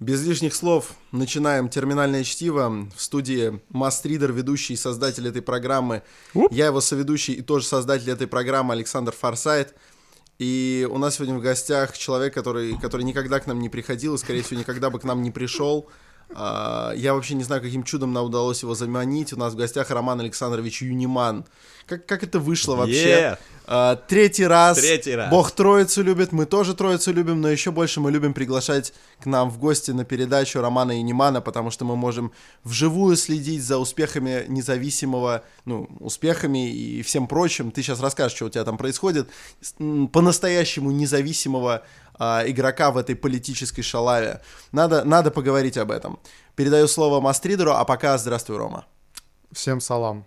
Без лишних слов начинаем терминальное чтиво. В студии Мастридер, ведущий и создатель этой программы. Уп. Я его соведущий и тоже создатель этой программы Александр Форсайт. И у нас сегодня в гостях человек, который, который никогда к нам не приходил и, скорее всего, никогда бы к нам не пришел. А, Я вообще не знаю, каким чудом нам удалось его заманить. У нас в гостях Роман Александрович Юниман. Как, как это вышло вообще? Е! А, Третий раз. Третий раз. Бог Троицу любит, мы тоже Троицу любим, но еще больше мы любим приглашать к нам в гости на передачу Романа Юнимана, потому что мы можем вживую следить за успехами независимого, ну, успехами и всем прочим. Ты сейчас расскажешь, что у тебя там происходит. По-настоящему независимого а, игрока в этой политической шалаве. Надо, надо поговорить об этом. Передаю слово Мастридеру, а пока здравствуй, Рома. Всем салам.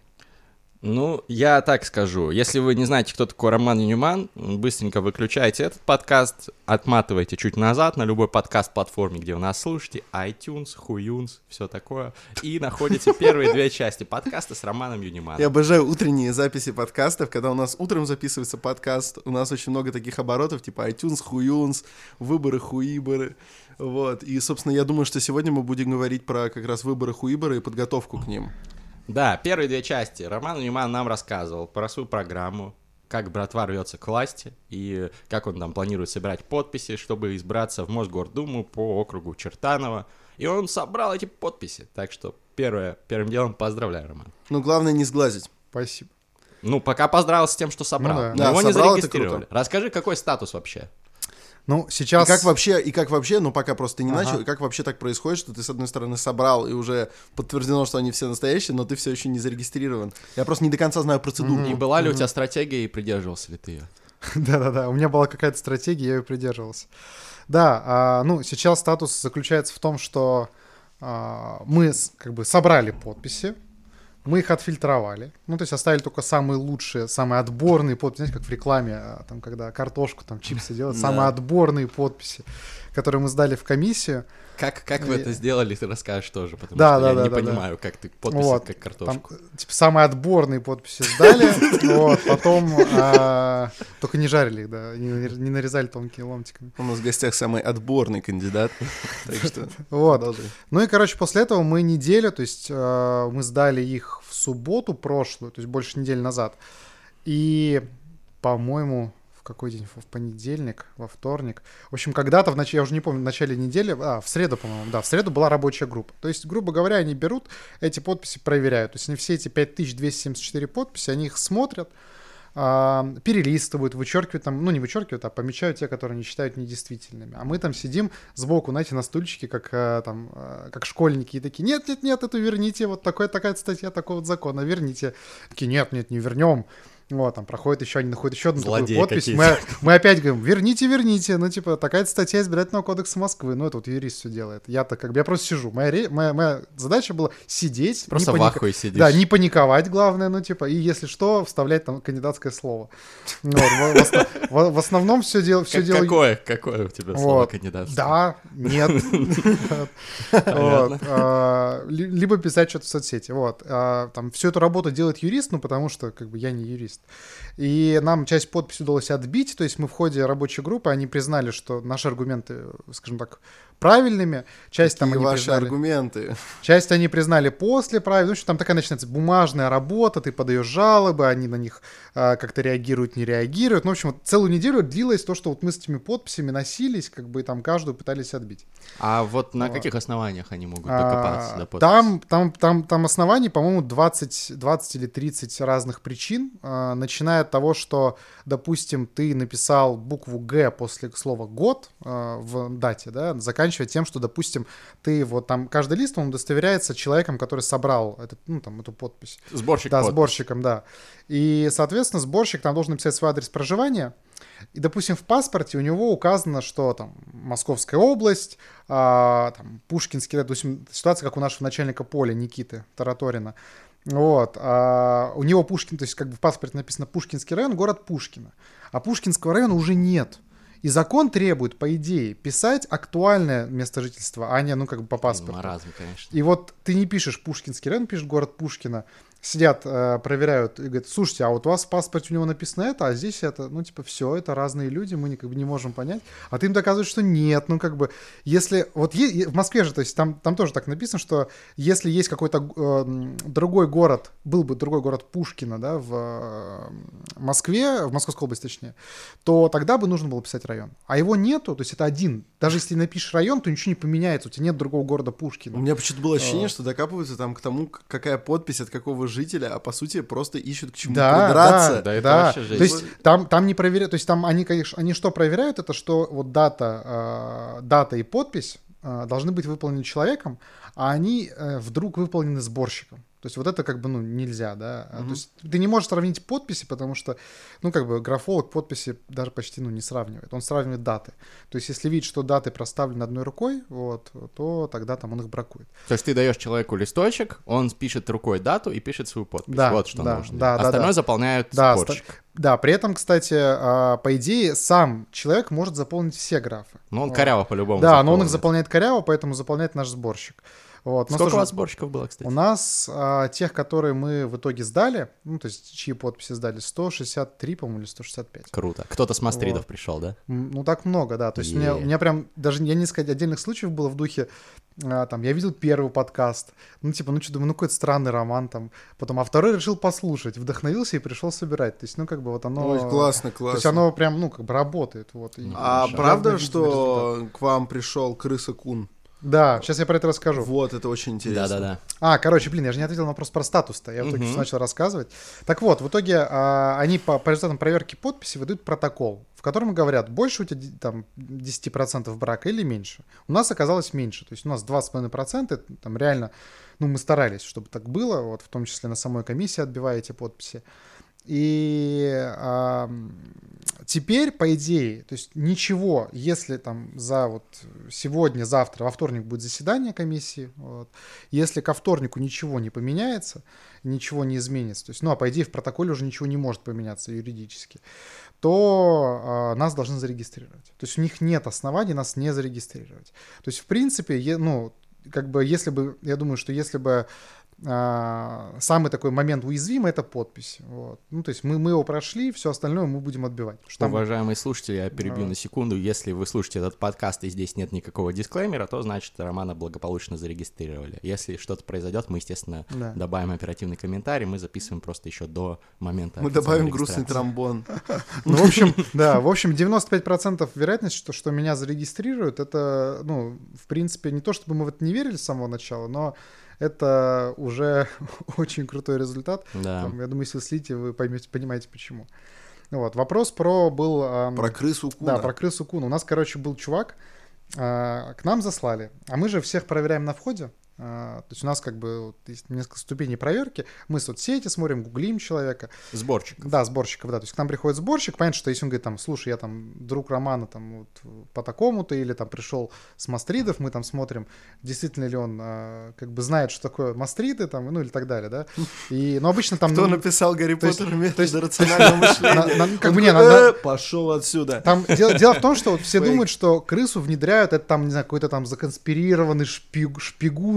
Ну, я так скажу. Если вы не знаете, кто такой Роман Ньюман, быстренько выключайте этот подкаст, отматывайте чуть назад на любой подкаст-платформе, где вы нас слушаете, iTunes, Хуюнс, все такое, и находите первые две части подкаста с Романом Юниманом. Я обожаю утренние записи подкастов, когда у нас утром записывается подкаст, у нас очень много таких оборотов, типа iTunes, хуюнс, выборы, хуиборы, вот, и, собственно, я думаю, что сегодня мы будем говорить про как раз выборы, хуиборы и подготовку к ним. Да, первые две части. Роман Ньюман нам рассказывал про свою программу, как братва рвется к власти и как он там планирует собирать подписи, чтобы избраться в Мосгордуму по округу Чертанова. И он собрал эти подписи. Так что первое, первым делом поздравляю, Роман. Но главное не сглазить. Спасибо. Ну, пока поздравил с тем, что собрал. Ну да. Но Да, его не собрал, это зарегистрировали. круто. Расскажи, какой статус вообще? Ну, И сейчас... как вообще, и как вообще, ну пока просто не Ага. начал, и как вообще так происходит, что ты с одной стороны собрал и уже подтверждено, что они все настоящие, но ты все еще не зарегистрирован. Я просто не до конца знаю процедуру. И была ли у тебя стратегия, и придерживался ли ты ее? Да-да-да, у меня была какая-то стратегия, я ее придерживался. Да, а, ну, сейчас статус заключается в том, что а, мы как бы собрали подписи, мы их отфильтровали, ну, то есть оставили только самые лучшие, самые отборные подписи, знаете, как в рекламе, а, там, когда картошку, там, чипсы делают, самые отборные подписи, которые мы сдали в комиссию. Как, как вы И- это сделали, ты расскажешь тоже, потому Да, что да, я да, не да, да. понимаю, как ты подписи, Вот, как Там, картошку. э, типа, самые отборные подписи сдали, вот, потом а, только не жарили их, да, не, нарезали тонкими ломтиками. У нас в гостях самый отборный кандидат, так что Вот. Ну и, короче, после этого мы неделю, то есть э, мы сдали их в субботу прошлую, то есть больше недели назад. И, по-моему, в какой день? В понедельник, во вторник. В общем, когда-то в начале, я уже не помню, в начале недели, а, в среду, по-моему, да, в среду была рабочая группа. То есть, грубо говоря, они берут эти подписи, проверяют. То есть они все эти 5274 подписи, они их смотрят, а, перелистывают, вычеркивают там, ну не вычеркивают, а помечают те, которые они считают недействительными. А мы там сидим сбоку, знаете, на стульчике, как э, там, э, как школьники, и такие, нет, нет, нет, эту верните, вот такой, такая статья такого вот закона, верните. Такие, нет, нет, не вернем. Вот, там проходит еще, они находят еще одну Злодеи такую подпись. Мы, мы опять говорим, верните, верните. Ну, типа, такая статья избирательного кодекса Москвы. Ну, это вот юрист все делает. Я-то как бы, я просто сижу. Моя, ре- моя, моя задача была сидеть. Просто не в паника- ахуе сидишь. Да, не паниковать, главное, ну, типа, и если что, вставлять там кандидатское слово. Вот, в, в осно- в- в основном все дело, какое, какое у тебя слово Вот. кандидатство? Да, нет. А, ли- Либо писать что-то в соцсети. Вот. а, Там всю эту работу делает юрист, ну, потому что, как бы, я не юрист. И нам часть подписи удалось отбить, то есть мы в ходе рабочей группы, они признали, что наши аргументы, скажем так, правильными. Часть там Какие они ваши признали... аргументы? Часть они признали после правил. Ну, что там такая начинается бумажная работа, ты подаешь жалобы, они на них а, как-то реагируют, не реагируют. Ну, в общем, вот целую неделю длилось то, что вот мы с этими подписями носились, как бы и там каждую пытались отбить. А вот на Вот. каких основаниях они могут А, докопаться до подписи? там, там, там, там оснований, по-моему, 20, 20 или 30 разных причин, а, начиная от того, что, допустим, ты написал букву «Г» после слова «год» а, в дате, да, заканчивая тем, что, допустим, ты вот там, каждый лист, он удостоверяется человеком, который собрал этот, ну, там, эту подпись. Сборщик Да, подписей. сборщиком, да. И, соответственно, сборщик там должен написать свой адрес проживания. И, допустим, в паспорте у него указано, что там Московская область, а, там, Пушкинский, допустим, ситуация, как у нашего начальника поля Никиты Тараторина. Вот. а у него Пушкин, то есть как бы в паспорте написано Пушкинский район, город Пушкино. А Пушкинского района уже нет. И закон требует, по идее, писать актуальное место жительства, а не, ну, как бы по паспорту. Маразм, конечно. И вот ты не пишешь Пушкинский район, пишешь город Пушкина, сидят, э, проверяют и говорят, слушайте, а вот у вас в паспорте у него написано это, а здесь это, ну, типа, все, это разные люди, мы как бы не можем понять. А ты им доказываешь, что нет, ну, как бы, если, вот е- в Москве же, то есть там, там тоже так написано, что если есть какой-то э, другой город, был бы другой город Пушкина, да, в э, Москве, в Московской области точнее, то тогда бы нужно было писать район. А его нету, то есть это один. Даже если напишешь район, то ничего не поменяется, у тебя нет другого города Пушкина. У меня почему-то было ощущение, А. что докапываются там к тому, какая подпись от какого жителя, а по сути просто ищут к чему Да, придраться. да, Да, это да. вообще жесть. То есть там, там не проверяют, то есть там они, конечно, они что проверяют, это что вот дата, э, дата и подпись э, должны быть выполнены человеком, а они э, вдруг выполнены сборщиком. То есть вот это как бы, ну, нельзя, да. А, То есть ты не можешь сравнить подписи, потому что, ну, как бы графолог подписи даже почти, ну, не сравнивает. Он сравнивает даты. То есть если видит, что даты проставлены одной рукой, вот, то тогда там он их бракует. То есть ты даешь человеку листочек, он пишет рукой дату и пишет свою подпись. Да, вот что да, нужно. да, да, Остальное да. заполняют Да, сборщик. ста- да, при этом, кстати, а, по идее, сам человек может заполнить все графы. Ну, он Вот. коряво по-любому Да, но он их заполняет коряво, поэтому заполняет наш сборщик. Вот. Сколько тоже- у вас сборщиков было, кстати? У нас а, тех, которые мы в итоге сдали, ну, то есть чьи подписи сдали, 163, по-моему, или 165. Круто. Кто-то с мастридов Вот. пришел, да? Ну, так много, да. То есть у, меня, у меня прям, даже я не сказать, отдельных случаев было в духе, а, там, я видел первый подкаст, ну, типа, ну, что, думаю, ну, какой-то странный роман там, потом, а второй решил послушать, вдохновился и пришел собирать. То есть, ну, как бы вот оно... Ой, классно, То классно. есть оно прям, ну, как бы работает, вот. и А правда, что к вам пришел крыса Кун? Да, сейчас я про это расскажу. Вот, это очень интересно. Да-да-да. А, короче, блин, я же не ответил на вопрос про статус-то. Я в итоге всё начал рассказывать. Так вот, в итоге а, они по, по результатам проверки подписи выдают протокол, в котором говорят, больше у тебя там 10% брака или меньше. У нас оказалось меньше. То есть у нас 2,5%, там реально, ну, мы старались, чтобы так было, вот в том числе на самой комиссии отбивая эти подписи. И а, теперь, по идее, то есть ничего, если там за вот сегодня, завтра, во вторник будет заседание комиссии, вот, если ко вторнику ничего не поменяется, ничего не изменится, то есть, ну, а по идее в протоколе уже ничего не может поменяться юридически, то а, нас должны зарегистрировать. То есть у них нет оснований нас не зарегистрировать. То есть, в принципе, е- ну, как бы, если бы, я думаю, что если бы самый такой момент уязвимый это подпись. Вот. Ну, то есть мы, мы его прошли, все остальное мы будем отбивать. Что там- Уважаемые слушатели, я перебью на секунду. Если вы слушаете этот подкаст и здесь нет никакого дисклеймера, то значит Романа благополучно зарегистрировали. Если что-то произойдет, мы, естественно, Да. добавим оперативный комментарий. Мы записываем просто еще до момента. Мы добавим грустный тромбон. Ну, в общем, да, в общем, 95% вероятность, что, что меня зарегистрируют, это, ну, в принципе, не то, чтобы мы в это не верили с самого начала, но это уже очень крутой результат. Да. Там, я думаю, если слите, вы поймете, понимаете, почему. Вот, вопрос про был... ам, Про крысу Куна. Да, про крысу Куна. У нас, короче, был чувак, а, к нам заслали, а мы же всех проверяем на входе. А, То есть у нас как бы вот есть несколько ступеней проверки. Мы соцсети смотрим, гуглим человека. Сборчик. Да, сборщиков, да. То есть к нам приходит сборщик, понятно, что если он говорит там, слушай, я там друг Романа там вот по такому-то, или там пришел с Мастридов, мы там смотрим, действительно ли он а, как бы знает, что такое Мастриды, там, ну или так далее, да. И, ну обычно там... Кто ну, написал Гарри Поттер методы рационального мышления? как бы не, «Э, Пошел отсюда. Там дело, в том, что все думают, что крысу внедряют, это там, не знаю, какой-то там законспирированный шпиг-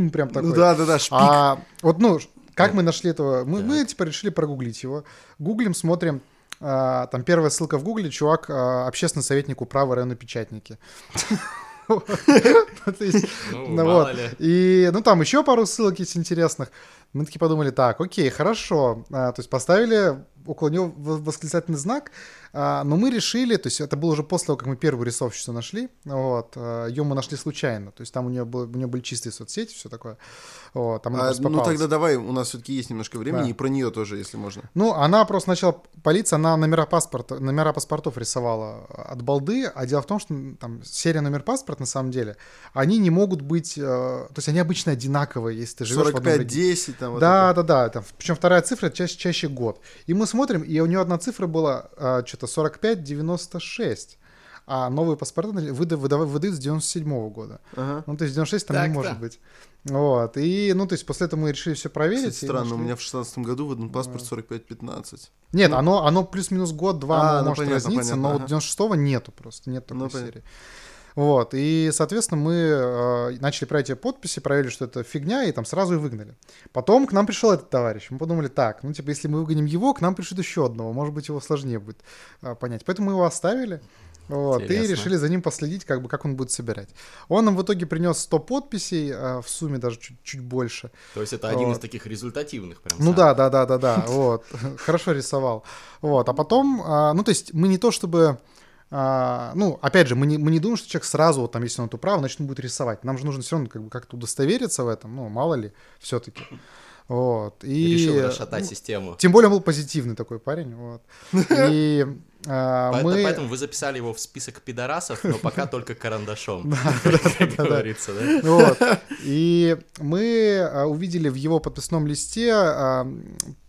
шпигун прям такой. Ну да, да, да, шпик. А вот, ну, как мы нашли этого? Мы, мы, типа, решили прогуглить его. Гуглим, смотрим. а, там первая ссылка в гугле, чувак, а, общественный советник управы района Печатники. Ну, Ну, ну. И, ну, там еще пару ссылок есть интересных. Мы такие подумали, так, окей, хорошо. А, то есть поставили около него восклицательный знак, а, но мы решили, то есть это было уже после того, как мы первую рисовщицу нашли, вот, а, ее мы нашли случайно, то есть там у нее, был у нее были чистые соцсети, все такое. Вот, там а, ну тогда давай, у нас все-таки есть немножко времени, да. и про нее тоже, если можно. Ну, она просто начала полиция, она номера, паспорта, номера паспортов рисовала от балды, а дело в том, что там серия номер паспорт, на самом деле, они не могут быть, э, то есть они обычно одинаковые, если ты живешь 45, в одном 10, там. вот да, это. да, да, Там, причем вторая цифра чаще, чаще год. И мы смотрим, и у нее одна цифра была а, что-то 45-96. А новые паспорта выда- выдав- выдают с 97 года. Ага. Ну, то есть 96 там не Так-то. может быть. Вот. И, ну, то есть после этого мы решили все проверить. Кстати, странно, у нашли. меня в шестнадцатом году выдан паспорт 45-15. Нет, Ну. оно, оно плюс-минус год-два А, ну, может понятно, разниться, понятно, но ага. вот 96-го нету просто, нет такой Ну, понятно. Вот, и, соответственно, мы э, начали проверять эти подписи, проверили, что это фигня, и там сразу и выгнали. Потом к нам пришел этот товарищ, мы подумали, так, ну, типа, если мы выгоним его, к нам пришлют еще одного, может быть, его сложнее будет э, понять. Поэтому мы его оставили, вот, и Интересно. решили за ним последить, как бы, как он будет собирать. Он нам в итоге принес 100 подписей, э, в сумме даже чуть, чуть больше. То есть это один Вот. из таких результативных прям. Ну да, да, да, да, да, вот, хорошо рисовал. Вот, а потом, а, ну то есть мы не то чтобы, а, ну опять же, мы не, мы не думаем, что человек сразу, вот там, если он эту право, значит он будет рисовать. Нам же нужно все равно как бы как-то удостовериться в этом, ну мало ли, все-таки. Вот, и... Решил расшатать ну, систему. Тем более он был позитивный такой парень, вот. И а, Поэтому, мы... поэтому вы записали его в список пидорасов, но пока только карандашом. да, Как говорится, да? И мы а, увидели в его подписном листе а,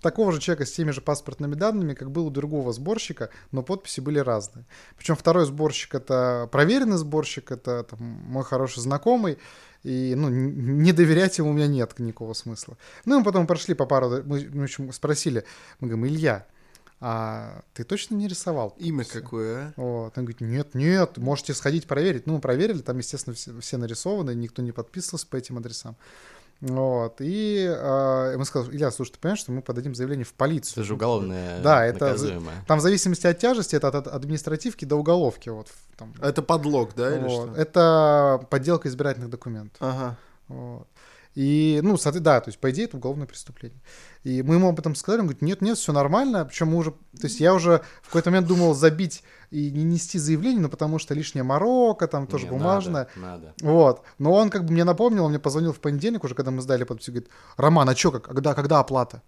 такого же человека с теми же паспортными данными, как был у другого сборщика, но подписи были разные. Причем второй сборщик это проверенный сборщик, это там, мой хороший знакомый. И, ну, не доверять ему у меня нет никакого смысла. Ну, и мы потом прошли по пару, мы, в общем, спросили, мы говорим, Илья, а ты точно не рисовал? Имя подписи?» какое, а? Вот. Он говорит, нет, нет, можете сходить проверить. Ну, мы проверили, там, естественно, все, все нарисованы, никто не подписывался по этим адресам. Вот. И э, мы сказали, Илья, слушай, ты понимаешь, что мы подадим заявление в полицию? Это же уголовное Да, это- наказуемое. Там в зависимости от тяжести это от административки до уголовки. Вот, там. Это подлог, да, или Вот. что? Это подделка избирательных документов. Ага. Вот. И, ну, да, то есть, по идее, это уголовное преступление. И мы ему об этом сказали, он говорит, нет, нет, все нормально. Причем мы уже, то есть я уже в какой-то момент думал забить и не нести заявление, ну, потому что лишняя морока, там тоже Не, бумажная. Надо, надо. Вот. Но он как бы мне напомнил, он мне позвонил в понедельник уже, когда мы сдали подпись, говорит, Роман, а как, когда, когда оплата?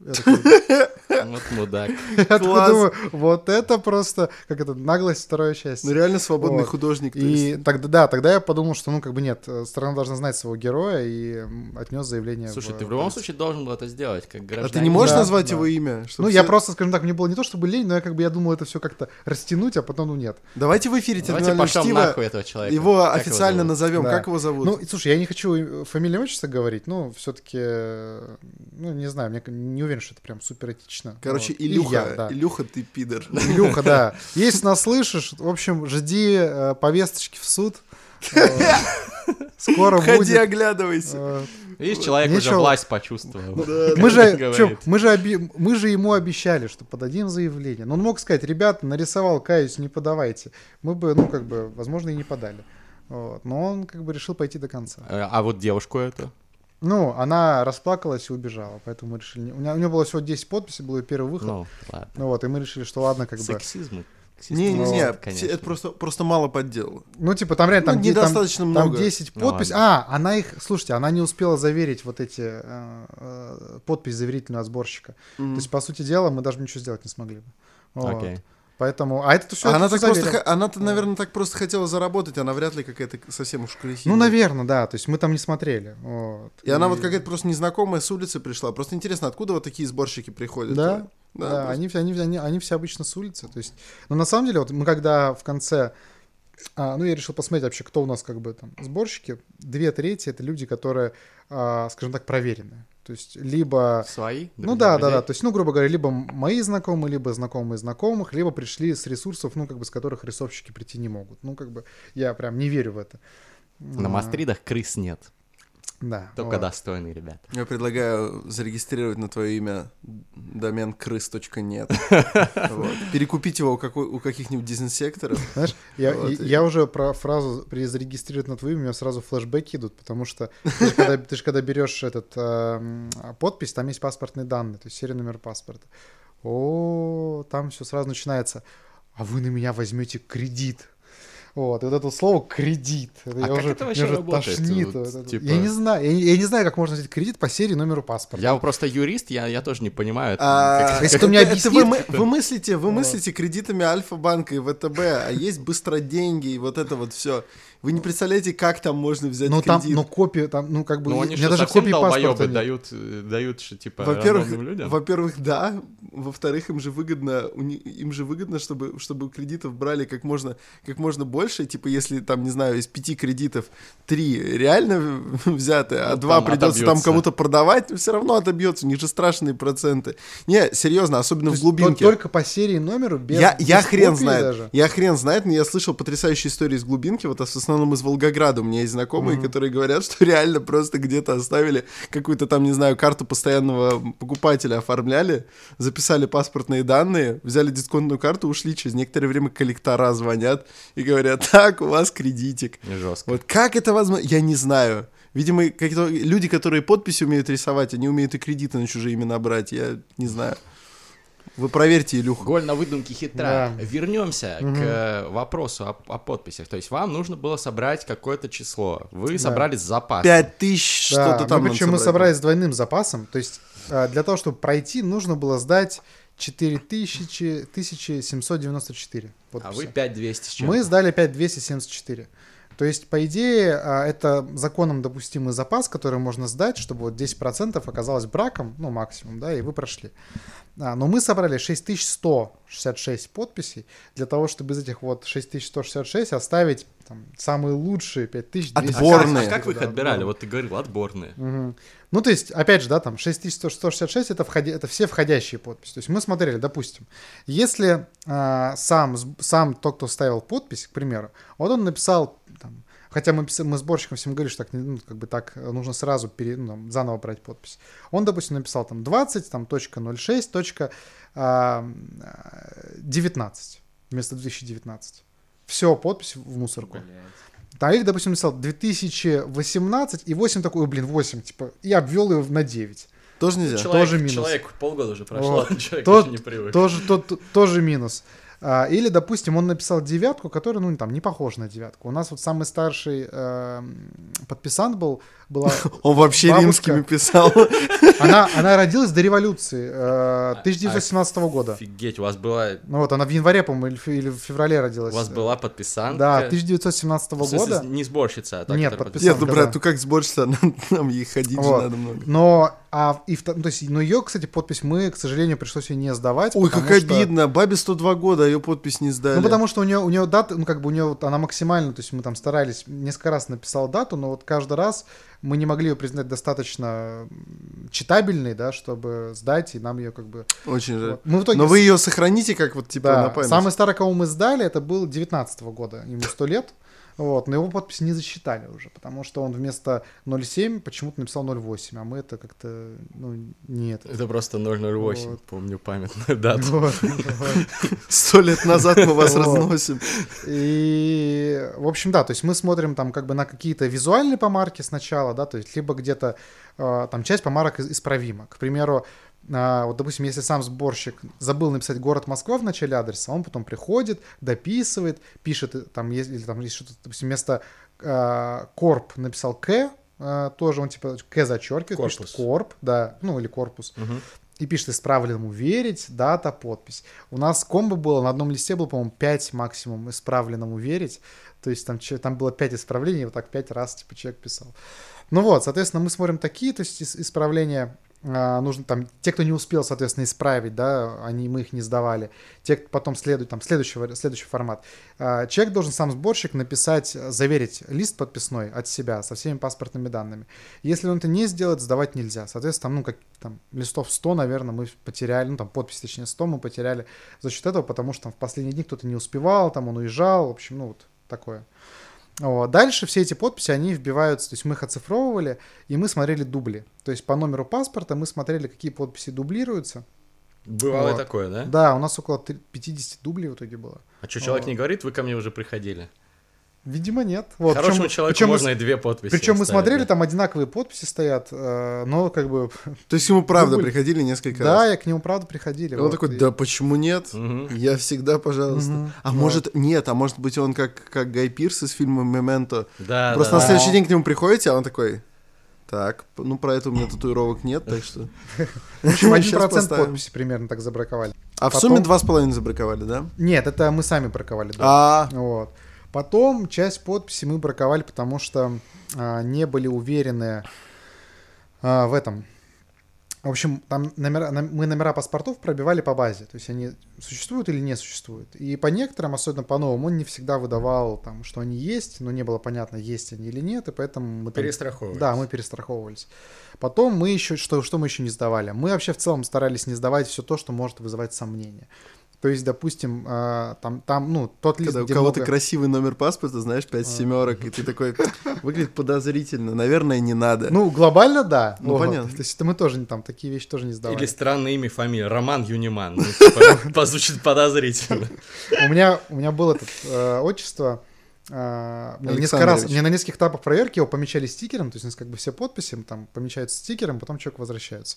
Я такой, Вот мудак. я думаю, вот это просто, как это, наглость, второе Ну счастье. реально свободный художник. И тогда, да, тогда я подумал, что, ну, как бы нет, э, страна должна знать своего героя и отнес заявление. Слушай, ты в любом случае должен был это сделать, как А гражданин. ты не можешь назвать его имя? Ну, я просто, скажем так, мне было не то чтобы лень, но я как бы я думал это все как-то растянуть, а потом, ну, нет. Давайте в эфире Давайте терминального пошлем чтива нахуй этого человека. его официально назовем. Как его зовут? Ну, и, слушай, я не хочу э, фамилию отчество говорить, но все-таки, ну, не знаю, мне не уверен, что это прям супер этично. Короче, Вот. Илюха, Илья, да. Илюха, ты пидор. Илюха, да. Если нас слышишь, в общем, жди э, повесточки в суд. Э, Скоро Ходи, будет. оглядывайся. Э, Видишь, человек уже Ничего. власть почувствовал. Мы же, чё, мы, же оби- мы же ему обещали, что подадим заявление. Но он мог сказать, ребята, нарисовал, каюсь, не подавайте. Мы бы, ну, как бы, возможно, и не подали. Вот. Но он как бы решил пойти до конца. Э, А вот девушку эту? Ну, она расплакалась и убежала, поэтому мы решили... не- У нее, у нее было всего 10 подписей, был ее первый выход. Ну, ладно. Ну вот, и мы решили, что ладно, как бы... Сексизм. Не-не-не, Ну, конечно. это просто, просто мало подделал. Ну, типа, там реально... Ну, Там, там- недостаточно там много. 10 Ну, подписей. ладно. а, она их... Слушайте, она не успела заверить вот эти... э, э, подпись заверительную от сборщика. Мгм. То есть, по сути дела, мы даже ничего сделать не смогли бы. Вот. Окей. Поэтому... А это все... Она так просто, она-то, наверное, так просто хотела заработать, она вряд ли какая-то совсем уж красивая. Ну, наверное, да. То есть, мы там не смотрели. Вот. И она вот какая-то просто незнакомая с улицы пришла. Просто интересно, откуда вот такие сборщики приходят? Да, Да, просто- они, все- они, они, они все обычно с улицы. То есть, но на самом деле, вот мы когда в конце, а, ну, я решил посмотреть вообще, кто у нас как бы там сборщики. Две трети это люди, которые, а, скажем так, проверенные. То есть, либо... Свои? Ну да, да, людей? да. То есть, ну, грубо говоря, либо мои знакомые, либо знакомые знакомых, либо пришли с ресурсов, ну, как бы, с которых рисовщики прийти не могут. Ну, как бы, я прям не верю в это. На мастридах крыс нет. Да. Только вот. достойные ребята. Я предлагаю зарегистрировать на твое имя домен крыс.нет. Вот. Перекупить его у, каких-нибудь дезинсекторов. Знаешь, я, Вот, уже про фразу при зарегистрировать на твою, у меня сразу флешбеки идут, потому что ты же когда, ты же когда берешь этот эм, подпись, там есть паспортные данные, то есть серийный номер паспорта. О, там все сразу начинается. А вы на меня возьмете кредит. Вот, и вот это слово кредит. Это А я как уже, это вообще уже работает? тошнит. Вот, типа- Я не знаю, я, не- я не знаю, как можно взять кредит по серии номеру паспорта. Я просто юрист, я, я тоже не понимаю. А, как- Если кто мне это объяснит, вы, вы мыслите, вы мыслите кредитами Альфа-банка и ВТБ, а есть быстро деньги и вот это вот все. Вы не представляете, как там можно взять Ну там, кредит. ну копии, там, ну как бы, Ну, у они что, даже копии паспорта нет. дают, э, дают, что, типа, Во-первых, людям? во-первых, да. Во-вторых, им же выгодно, им же выгодно, чтобы, чтобы кредитов брали как можно, как можно больше. Типа, если там, не знаю, из пяти кредитов три реально взяты, а Ну, два там придется там отобьется. кому-то продавать, все равно отобьется. У них же страшные проценты. Не, серьезно, особенно То в глубинке. Только по серии номеру, без я, я без хрен копии знает. даже. Я хрен знает, но я слышал потрясающие истории из глубинки, вот а в основном из Волгограда. У меня есть знакомые, которые говорят, что реально просто где-то оставили какую-то там, не знаю, карту постоянного покупателя оформляли, записали паспортные данные, взяли дисконтную карту, ушли. Через некоторое время коллектора звонят и говорят, так, у вас кредитик. Жестко. Вот как это возможно? Я не знаю. Видимо, какие-то люди, которые подписи умеют рисовать, они умеют и кредиты на чужие имена брать. Я не знаю. Вы проверьте, Илюха. Голь на выдумке хитра. Да. Вернемся Мгм. к вопросу о, о подписях. То есть вам нужно было собрать какое-то число. Вы собрали с запасом. Пять тысяч, Да, что-то там. ну, надо причем мы собрали с двойным запасом. То есть а, для того, чтобы пройти, нужно было сдать 4000, 1794. А вы 5200 с чем? Мы сдали 5274. То есть, по идее, а, это законом допустимый запас, который можно сдать, чтобы вот 10% оказалось браком, ну, максимум, да, и вы прошли. А, но мы собрали 6166 подписей для того, чтобы из этих вот 6166 оставить там, самые лучшие 5200. Отборные. А как вы их Да, отбирали? отборные. Вот ты говорил, отборные. Мгм. Ну, то есть, опять же, да, там 6166 это, входи, это все входящие подписи. То есть мы смотрели, допустим, если а, сам, сам тот, кто ставил подпись, к примеру, вот он написал, там, хотя мы, мы сборщикам всем говорили, что так, ну, как бы так э, нужно сразу пере, ну, там, заново брать подпись. Он, допустим, написал там 20, там, точка 06, точка а, 19 вместо 2019. Все, подпись в мусорку. А их, допустим, написал 2018, и 8 такой, «Ой, блин, 8, типа, и обвел его на 9. Тоже нельзя. Человек, Тоже минус. Человек полгода уже прошло, Вот. человек еще не привык. Тоже, тот, тоже минус. А, или, допустим, он написал девятку, которая, ну, там, не похожа на девятку. У нас вот самый старший эм, подписант был, была... Он вообще Бабушка. римскими писал. Она, она родилась до революции э, 1917 года. Офигеть, у вас была, Ну вот, она в январе, по-моему, или, в- феврале у родилась. вас была подписанка? Да, 1917 В смысле, года. не сборщица, а та, Нет, подписанка. Нет, ну, брат, ну как сборщица, нам, нам ей ходить же Вот. надо много. Но, а, и, вто- то есть, но ее, кстати, подпись мы, к сожалению, пришлось ее не сдавать. Ой, как что- обидно. Бабе 102 года, а ее подпись не сдали. Ну, потому что у нее, у нее дата, ну, как бы у нее, вот она максимально, то есть мы там старались, несколько раз написал дату, но вот каждый раз мы не могли ее признать достаточно читабельной, да, чтобы сдать, и нам ее как бы... Очень жаль. Вот. Мы в итоге... Но вы ее сохраните как вот типа да, на память. самый старый, кого мы сдали, это был 19 года, ему 100 лет. Вот, но его подпись не засчитали уже, потому что он вместо 0,7 почему-то написал 0,8, а мы это как-то, ну, нет. Это просто 008, Вот. помню памятную дату. Сто лет назад мы вас разносим. И, в общем, да, то есть мы смотрим там как бы на какие-то визуальные помарки сначала, да, то есть либо где-то э, там часть помарок исправима. К примеру, вот, допустим, если сам сборщик забыл написать город Москва в начале адреса, он потом приходит, дописывает, пишет, там есть, или там есть что-то, допустим, вместо э, корп написал к, э, тоже он типа к зачеркивает, Корпус. пишет корп, да, ну или корпус Мгм. и пишет исправленному верить, дата, подпись. У нас комбо было, на одном листе было, по-моему, 5 максимум исправленному верить. То есть там, там было 5 исправлений, вот так 5 раз типа человек писал. Ну вот, соответственно, мы смотрим такие, то есть ис- исправления а, нужно там, те, кто не успел, соответственно, исправить, да, они, мы их не сдавали. Те, кто потом следует, там, следующий, следующий формат. А, человек должен сам сборщик написать, заверить лист подписной от себя со всеми паспортными данными. Если он это не сделает, сдавать нельзя. Соответственно, там, ну, как там, листов 100, наверное, мы потеряли, ну, там, подпись, точнее, 100 мы потеряли за счет этого, потому что там в последние дни кто-то не успевал, там он уезжал, в общем, ну, вот такое. Вот. Дальше все эти подписи, они вбиваются, то есть мы их оцифровывали, и мы смотрели дубли. То есть по номеру паспорта мы смотрели, какие подписи дублируются. Бывало Вот. такое, да? Да, у нас около три- 50 дублей в итоге было. А что, человек Вот. не говорит, вы ко мне уже приходили? Видимо, нет. Вот, Хорошему причем- человеку причем мы можно с- и две подписи Причем мы смотрели, да. там одинаковые подписи стоят, э, но как бы... То есть ему правда Дубль. приходили несколько Да, раз. я к нему правда приходили. И он вот, такой, и- да почему нет? Мгм. Я всегда, пожалуйста. Мгм. А Вот. может, нет, а может быть он как, как Гай Пирс из фильма «Мементо». Да, Просто да, на да. следующий день к нему приходите, а он такой, так, ну про это у меня татуировок нет, так что... В общем, один Щас процент поставим. подписи примерно так забраковали. А в сумме два с половиной забраковали, да? Нет, это мы сами браковали. да. А, Вот. Потом часть подписей мы браковали, потому что а, не были уверены а, в этом. В общем, там номера, мы номера паспортов пробивали по базе, то есть они существуют или не существуют. И по некоторым, особенно по новым, он не всегда выдавал, там, что они есть, но не было понятно, есть они или нет, и поэтому мы там- Перестраховывались. Да, мы перестраховывались. Потом мы еще, что, что мы еще не сдавали? Мы вообще в целом старались не сдавать все то, что может вызывать сомнения. То есть, допустим, а, там, там, ну, тот лист, Когда у кого-то много- красивый номер паспорта, знаешь, пять А. семерок, и ты такой, выглядит подозрительно, наверное, не надо. Ну, глобально, да. Ну, Вот. понятно. То есть, это мы тоже не- там такие вещи тоже не сдавали. Или странное имя, фамилия. Роман Юниман. Ну, типа, позвучит подозрительно. У меня, у меня было это отчество. э, мне несколько раз, мне на нескольких этапах проверки его помечали стикером, то есть у нас как бы все подписи там помечаются стикером, потом человек возвращается.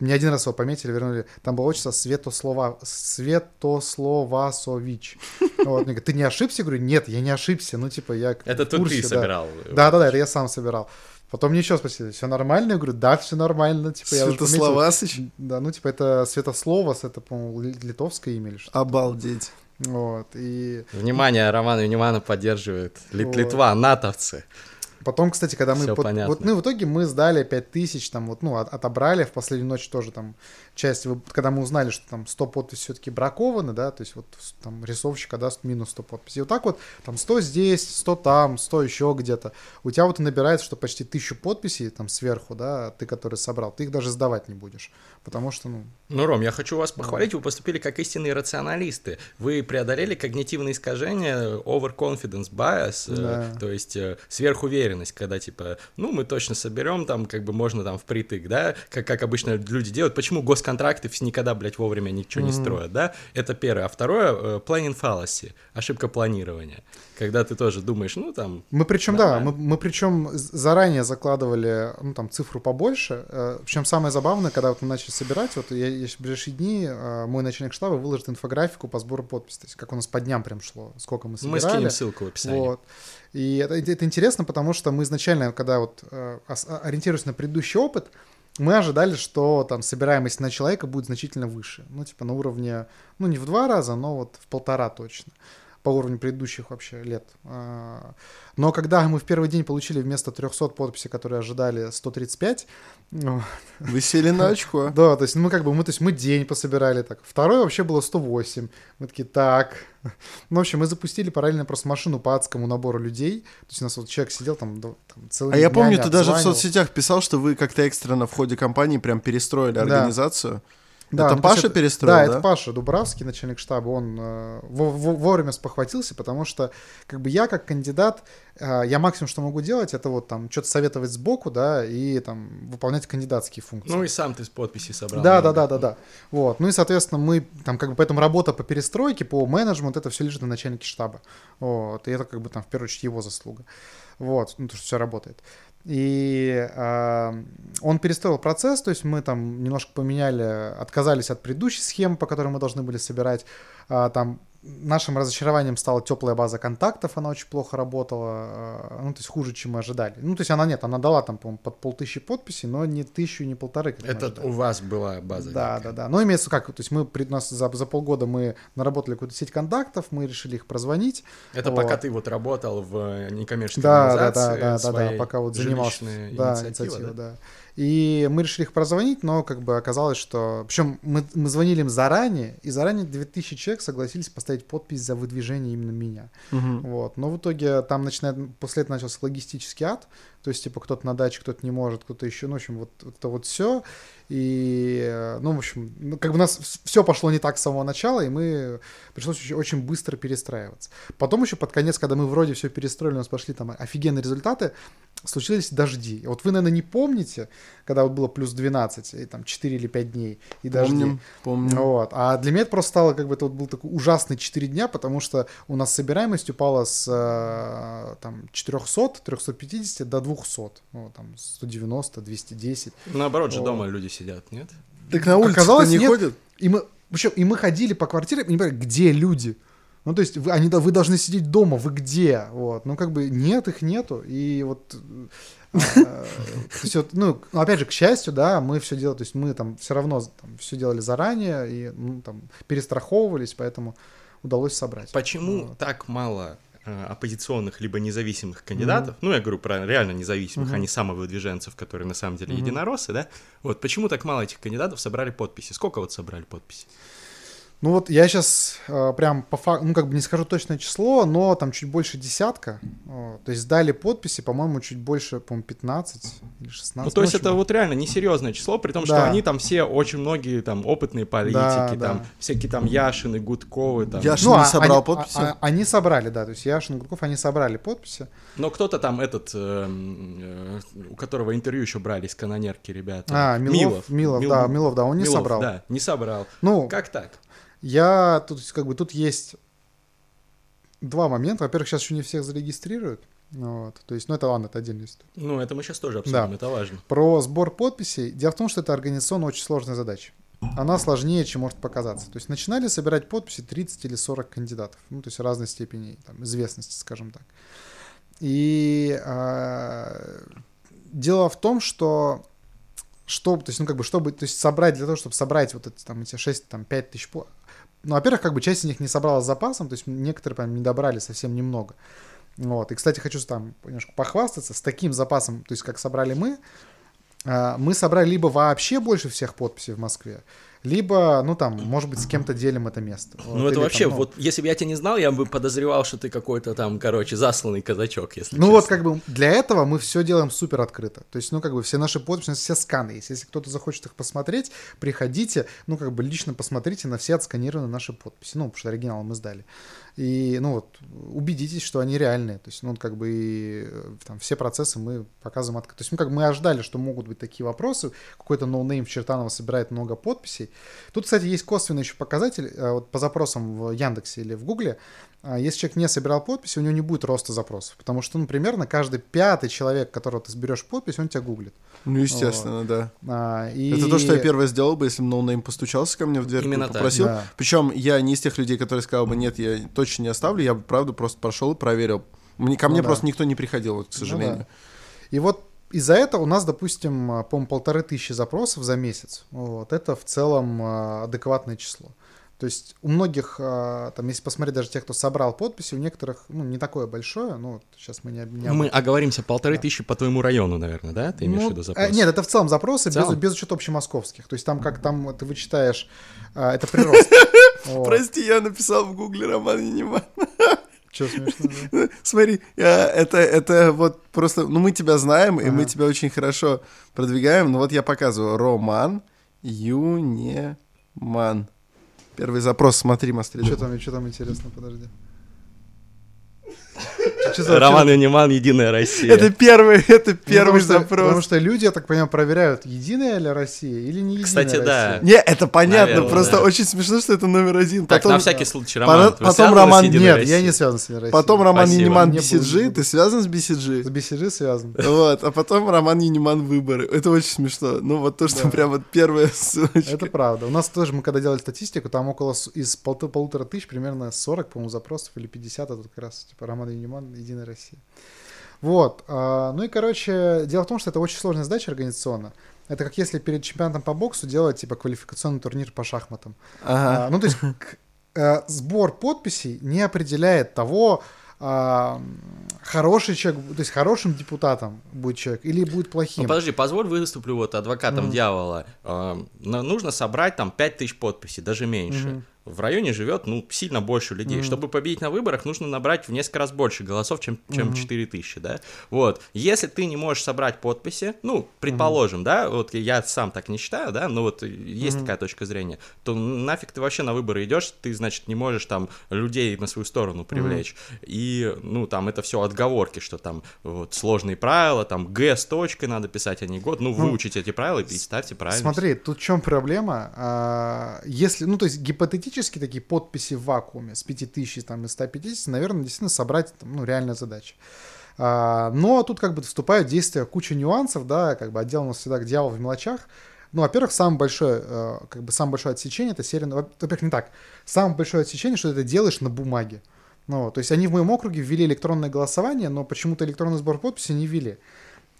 Мне один раз его пометили, вернули. Там было отчество Светослова, Светословасович. Вот, мне говорят, ты не ошибся? Я говорю, нет, я не ошибся. Ну, типа, я Это тут ты собирал. Да, да, да, это я сам собирал. Потом мне еще спросили, все нормально? Я говорю, да, все нормально. Типа, я уже пометил. Святославасыч, Да, ну, типа, это Светословас, это, по-моему, ли- литовское имя или что обалдеть. Вот, и Внимание, Роман Юнимана поддерживает. Лит- Вот. Литва, натовцы. Потом, кстати, когда мы... Всё под- понятно. Вот, ну, в итоге мы сдали 5000, там, вот, ну, от- отобрали в последнюю ночь тоже там часть, когда мы узнали, что там 100 подписей все-таки бракованы, да, то есть вот там рисовщика даст минус 100 подписей. И вот так вот, там 100 здесь, 100 там, 100 еще где-то. У тебя вот и набирается, что почти 1000 подписей там сверху, да, ты, который собрал, ты их даже сдавать не будешь, потому что, ну, Ну, Ром, я хочу вас похвалить, вы поступили как истинные рационалисты. Вы преодолели когнитивные искажения, overconfidence bias, э, Да. то есть э, сверхуверенность, когда типа, ну, мы точно соберем, там, как бы можно там впритык, да, как, как обычно люди делают. Почему госконтракты все никогда, блядь, вовремя ничего не строят, да? Это первое. А второе, э, planning fallacy, ошибка планирования. Когда ты тоже думаешь, ну, там, Мы причем, да, мы, Нормально. мы причем заранее закладывали, ну, там, цифру побольше. Э, Причем самое забавное, когда вот мы начали собирать, вот я, я в ближайшие дни, э, мой начальник штаба выложит инфографику по сбору подписей, то есть как у нас по дням прям шло, сколько мы мы собирали. скинем ссылку в описании. Вот. И это, это интересно, потому что мы изначально, когда вот э, ориентируясь на предыдущий опыт, мы ожидали, что там собираемость на человека будет значительно выше. Ну, типа на уровне, ну, не в два раза, но вот в полтора точно по уровню предыдущих вообще лет. А, Но когда мы в первый день получили вместо 300 подписей, которые ожидали, 135, ну, Вы сели на очко. да, то есть мы как бы, мы, то есть мы день пособирали так. Второй вообще было 108. Мы такие, так. Ну, в общем, мы запустили параллельно просто машину по адскому набору людей. То есть у нас вот человек сидел там, там целый А я помню, ты даже в соцсетях писал, что вы как-то экстренно в ходе кампании прям перестроили организацию. Да, это ну, Паша это- перестроил, Да, да? это Паша Дубравский, начальник штаба, он э, во- во- вовремя спохватился, потому что как бы я как кандидат, э, я максимум, что могу делать, это вот там что-то советовать сбоку, да, и там выполнять кандидатские функции. Ну и сам ты с подписей собрал. Да, да, да, да, да. Вот. Ну и, соответственно, мы там как бы поэтому работа по перестройке, по менеджменту, это все лежит на начальнике штаба. Вот. И это как бы там в первую очередь его заслуга. Вот. Ну, то, что все работает. И а, он перестроил процесс, то есть мы там немножко поменяли, отказались от предыдущей схемы, по которой мы должны были собирать. А, там нашим разочарованием стала теплая база контактов, она очень плохо работала, а, ну, то есть хуже, чем мы ожидали. Ну, то есть она нет, она дала там, по-моему, под полтысячи подписей, но не тысячу, не полторы, Это у вас была база. Да, некая. да, да. Ну, имеется как, то есть мы у нас за, за полгода мы наработали какую-то сеть контактов, мы решили их прозвонить. Это Вот. пока ты вот работал в э, некоммерческой Да, да, организации. да, да, да, да, своей пока вот занимался. Да, инициатива, да? да. И мы решили их прозвонить, но как бы оказалось, что... Причем мы, мы звонили им заранее, и заранее 2000 человек согласились поставить подпись за выдвижение именно меня. Мгм. Вот. Но в итоге там начинает, после этого начался логистический ад. То есть, типа, кто-то на даче, кто-то не может, кто-то еще. Ну, в общем, вот это вот все. И, э, ну, в общем, ну, как бы у нас все пошло не так с самого начала, и мы пришлось очень, очень быстро перестраиваться. Потом еще под конец, когда мы вроде все перестроили, у нас пошли там офигенные результаты, случились дожди. И вот вы, наверное, не помните, когда вот было плюс 12, и там 4 или 5 дней, и дожди. Помним, помним. Вот. А для меня это просто стало, как бы, это вот был такой ужасный 4 дня, потому что у нас собираемость упала с э, там, 400, 350 до 200. Ну, там, 190, 210. Наоборот же О. дома люди сидят, нет? Так на улице Оказалось, не нет. ходят? И мы, причем, и мы ходили по квартире, не понимаю, где люди? Ну, то есть, вы, они, да- вы должны сидеть дома, вы где? Вот. Ну, как бы, нет, их нету. И вот... э, то есть вот, ну, опять же, к счастью, да, мы все делали, то есть мы там все равно все делали заранее и ну, там перестраховывались, поэтому удалось собрать. Почему Вот. так мало э, оппозиционных либо независимых кандидатов, ну, я говорю про реально независимых, Мгм. а не самовыдвиженцев, которые на самом деле Мгм. единороссы, да, вот почему так мало этих кандидатов собрали подписи? Сколько вот собрали подписи? Ну вот я сейчас прям по факту, ну как бы не скажу точное число, но там чуть больше десятка. Вот. То есть сдали подписи, по-моему, чуть больше, по-моему, 15 или 16. Ну, то есть это вот реально несерьезное число, при том, что Да. они там все очень многие там опытные политики, Да, там да. всякие там Яшины, Гудковы, там. Яшин Ну, не а- собрал они, подписи? а- а- они собрали, да. То есть Яшин, Гудков, они собрали подписи. Но кто-то там этот, эм, э, у которого интервью еще брали из канонерки ребята. А, Милов, Милов, Мил- да, Милов, да, он не Милов, собрал. Да, не собрал. Ну, Как так? Я тут, как бы, тут есть два момента. Во-первых, сейчас еще не всех зарегистрируют. Вот. То есть, ну это ладно, это отдельная история. Ну, это мы сейчас тоже обсудим, Да. это важно. Про сбор подписей. Дело в том, что это организационно очень сложная задача. Она сложнее, чем может показаться. То есть начинали собирать подписи 30 или 40 кандидатов. Ну, то есть разной степени там, известности, скажем так. И а, дело в том, что чтобы, то есть, ну, как бы, чтобы, то есть, собрать, для того, чтобы собрать вот эти, там, эти 6, там, 5 тысяч, по- ну, во-первых, как бы, часть из них не собрала с запасом, то есть, некоторые, прям, не добрали совсем немного. Вот, и, кстати, хочу там немножко похвастаться, с таким запасом, то есть, как собрали мы, а, мы собрали либо вообще больше всех подписей в Москве, либо, ну, там, может быть, с кем-то делим это место. Вот, Ну, это или вообще, там, ну, вот если бы я тебя не знал, я бы подозревал, что ты какой-то там, короче, засланный казачок, если Ну вот честно. как бы для этого мы все делаем супер открыто. То есть, ну как бы все наши подписи, все сканы есть. Если кто-то захочет их посмотреть, приходите, ну как бы лично посмотрите на все отсканированные наши подписи. Ну, потому что оригинал мы сдали. И, ну вот, убедитесь, что они реальные. То есть, ну, как бы и, э, там все процессы мы показываем открыто. То есть, ну, как мы ожидали, что могут быть такие вопросы. Какой-то no name в Чертаново собирает много подписей. Тут, кстати, есть косвенный еще показатель. э, Вот по запросам в Яндексе или в Гугле. А, Если человек не собирал подписи, у него не будет роста запросов. Потому что, ну, примерно каждый пятый человек, которого ты сберешь подпись, он тебя гуглит. Ну, естественно, да. А, и... Это то, что я первое сделал бы, если бы no name постучался ко мне в дверь Именно и попросил. да. Причем я не из тех людей, которые сказал бы, нет, я точно не оставлю, я бы, правда, просто прошел и проверил. Мне, ко Ну мне да. просто никто не приходил, вот, к Ну сожалению. да. И вот из-за этого у нас, допустим, а, по-моему, полторы тысячи запросов за месяц. Вот. Это в целом а, адекватное число. То есть у многих, а, там, если посмотреть даже тех, кто собрал подписи, у некоторых, ну, не такое большое, ну, сейчас мы не... не об Мы оговоримся, полторы Да. тысячи по твоему району, наверное, да? Ты имеешь Ну, в виду а, запрос? нет, это в целом запросы, В целом? Без, без учета общемосковских. То есть там, как там ты вычитаешь, а, это прирост. Прости, я написал в гугле Роман Юниман. Чё смешно, да? Смотри, это, это вот просто, ну мы тебя знаем, и мы тебя очень хорошо продвигаем. Ну вот я показываю. Роман Юнеман. Первый запрос, смотри, Мастрид. Что там, что там интересно, подожди. Роман Юниман, Единая Россия. Это первый, это Ну, первый запрос. Потому что люди, я так понимаю, проверяют, единая ли Россия или не единая Кстати, да. Не, это понятно, просто очень смешно, что это номер один. Так, Потом, на всякий случай, Роман, потом Роман- Нет, я не связан с Единой Россией. потом Роман. Юниман BCG, ты связан с С BCG? BCG связан. Вот, а потом Роман Юниман выборы. Это очень смешно. Ну вот то, что прям вот первая ссылочка. Это правда. У нас тоже, мы когда делали статистику, там около из полутора тысяч примерно 40, по-моему, запросов или 50, это как раз типа Роман Юниман, Единая Россия. Вот. а, Ну и, короче, дело в том, что это очень сложная задача организационно. Это как если перед чемпионатом по боксу делать типа квалификационный турнир по шахматам. Ага. А, ну, то есть к- э, сбор подписей не определяет того, а, хороший человек, то есть хорошим депутатом будет человек или будет плохим. Ну подожди, позволь выступлю вот адвокатом Мгм. дьявола. На- нужно собрать там 5000 подписей, даже меньше. Мгм. В районе живет, ну, сильно больше людей. Мгм. Чтобы победить на выборах, нужно набрать в несколько раз больше голосов, чем, чем Мгм. 4000, да? Вот. Если ты не можешь собрать подписи, ну, предположим, да, вот я сам так не считаю, да, но вот есть Мгм. такая точка зрения, то нафиг ты вообще на выборы идешь, ты, значит, не можешь там людей на свою сторону привлечь. И, ну, там это все отговорки, что там вот сложные правила, там Г с точкой надо писать, а не год. Ну, Ну, выучите эти правила и ставьте правильно. Смотри, тут в чем проблема? А, Если, ну, то есть гипотетически такие подписи в вакууме с 5000 там, и 150, наверное, действительно собрать, там, ну, реальная задача. А, Но тут как бы вступают в действие куча нюансов, да, как бы отдел у нас всегда к дьяволу в мелочах. Ну, во-первых, самое большое, э, как бы самое большое отсечение это серия, во- во-первых, не так. Самое большое отсечение, что ты это делаешь на бумаге. Ну, то есть они в моем округе ввели электронное голосование, но почему-то электронный сбор подписей не ввели.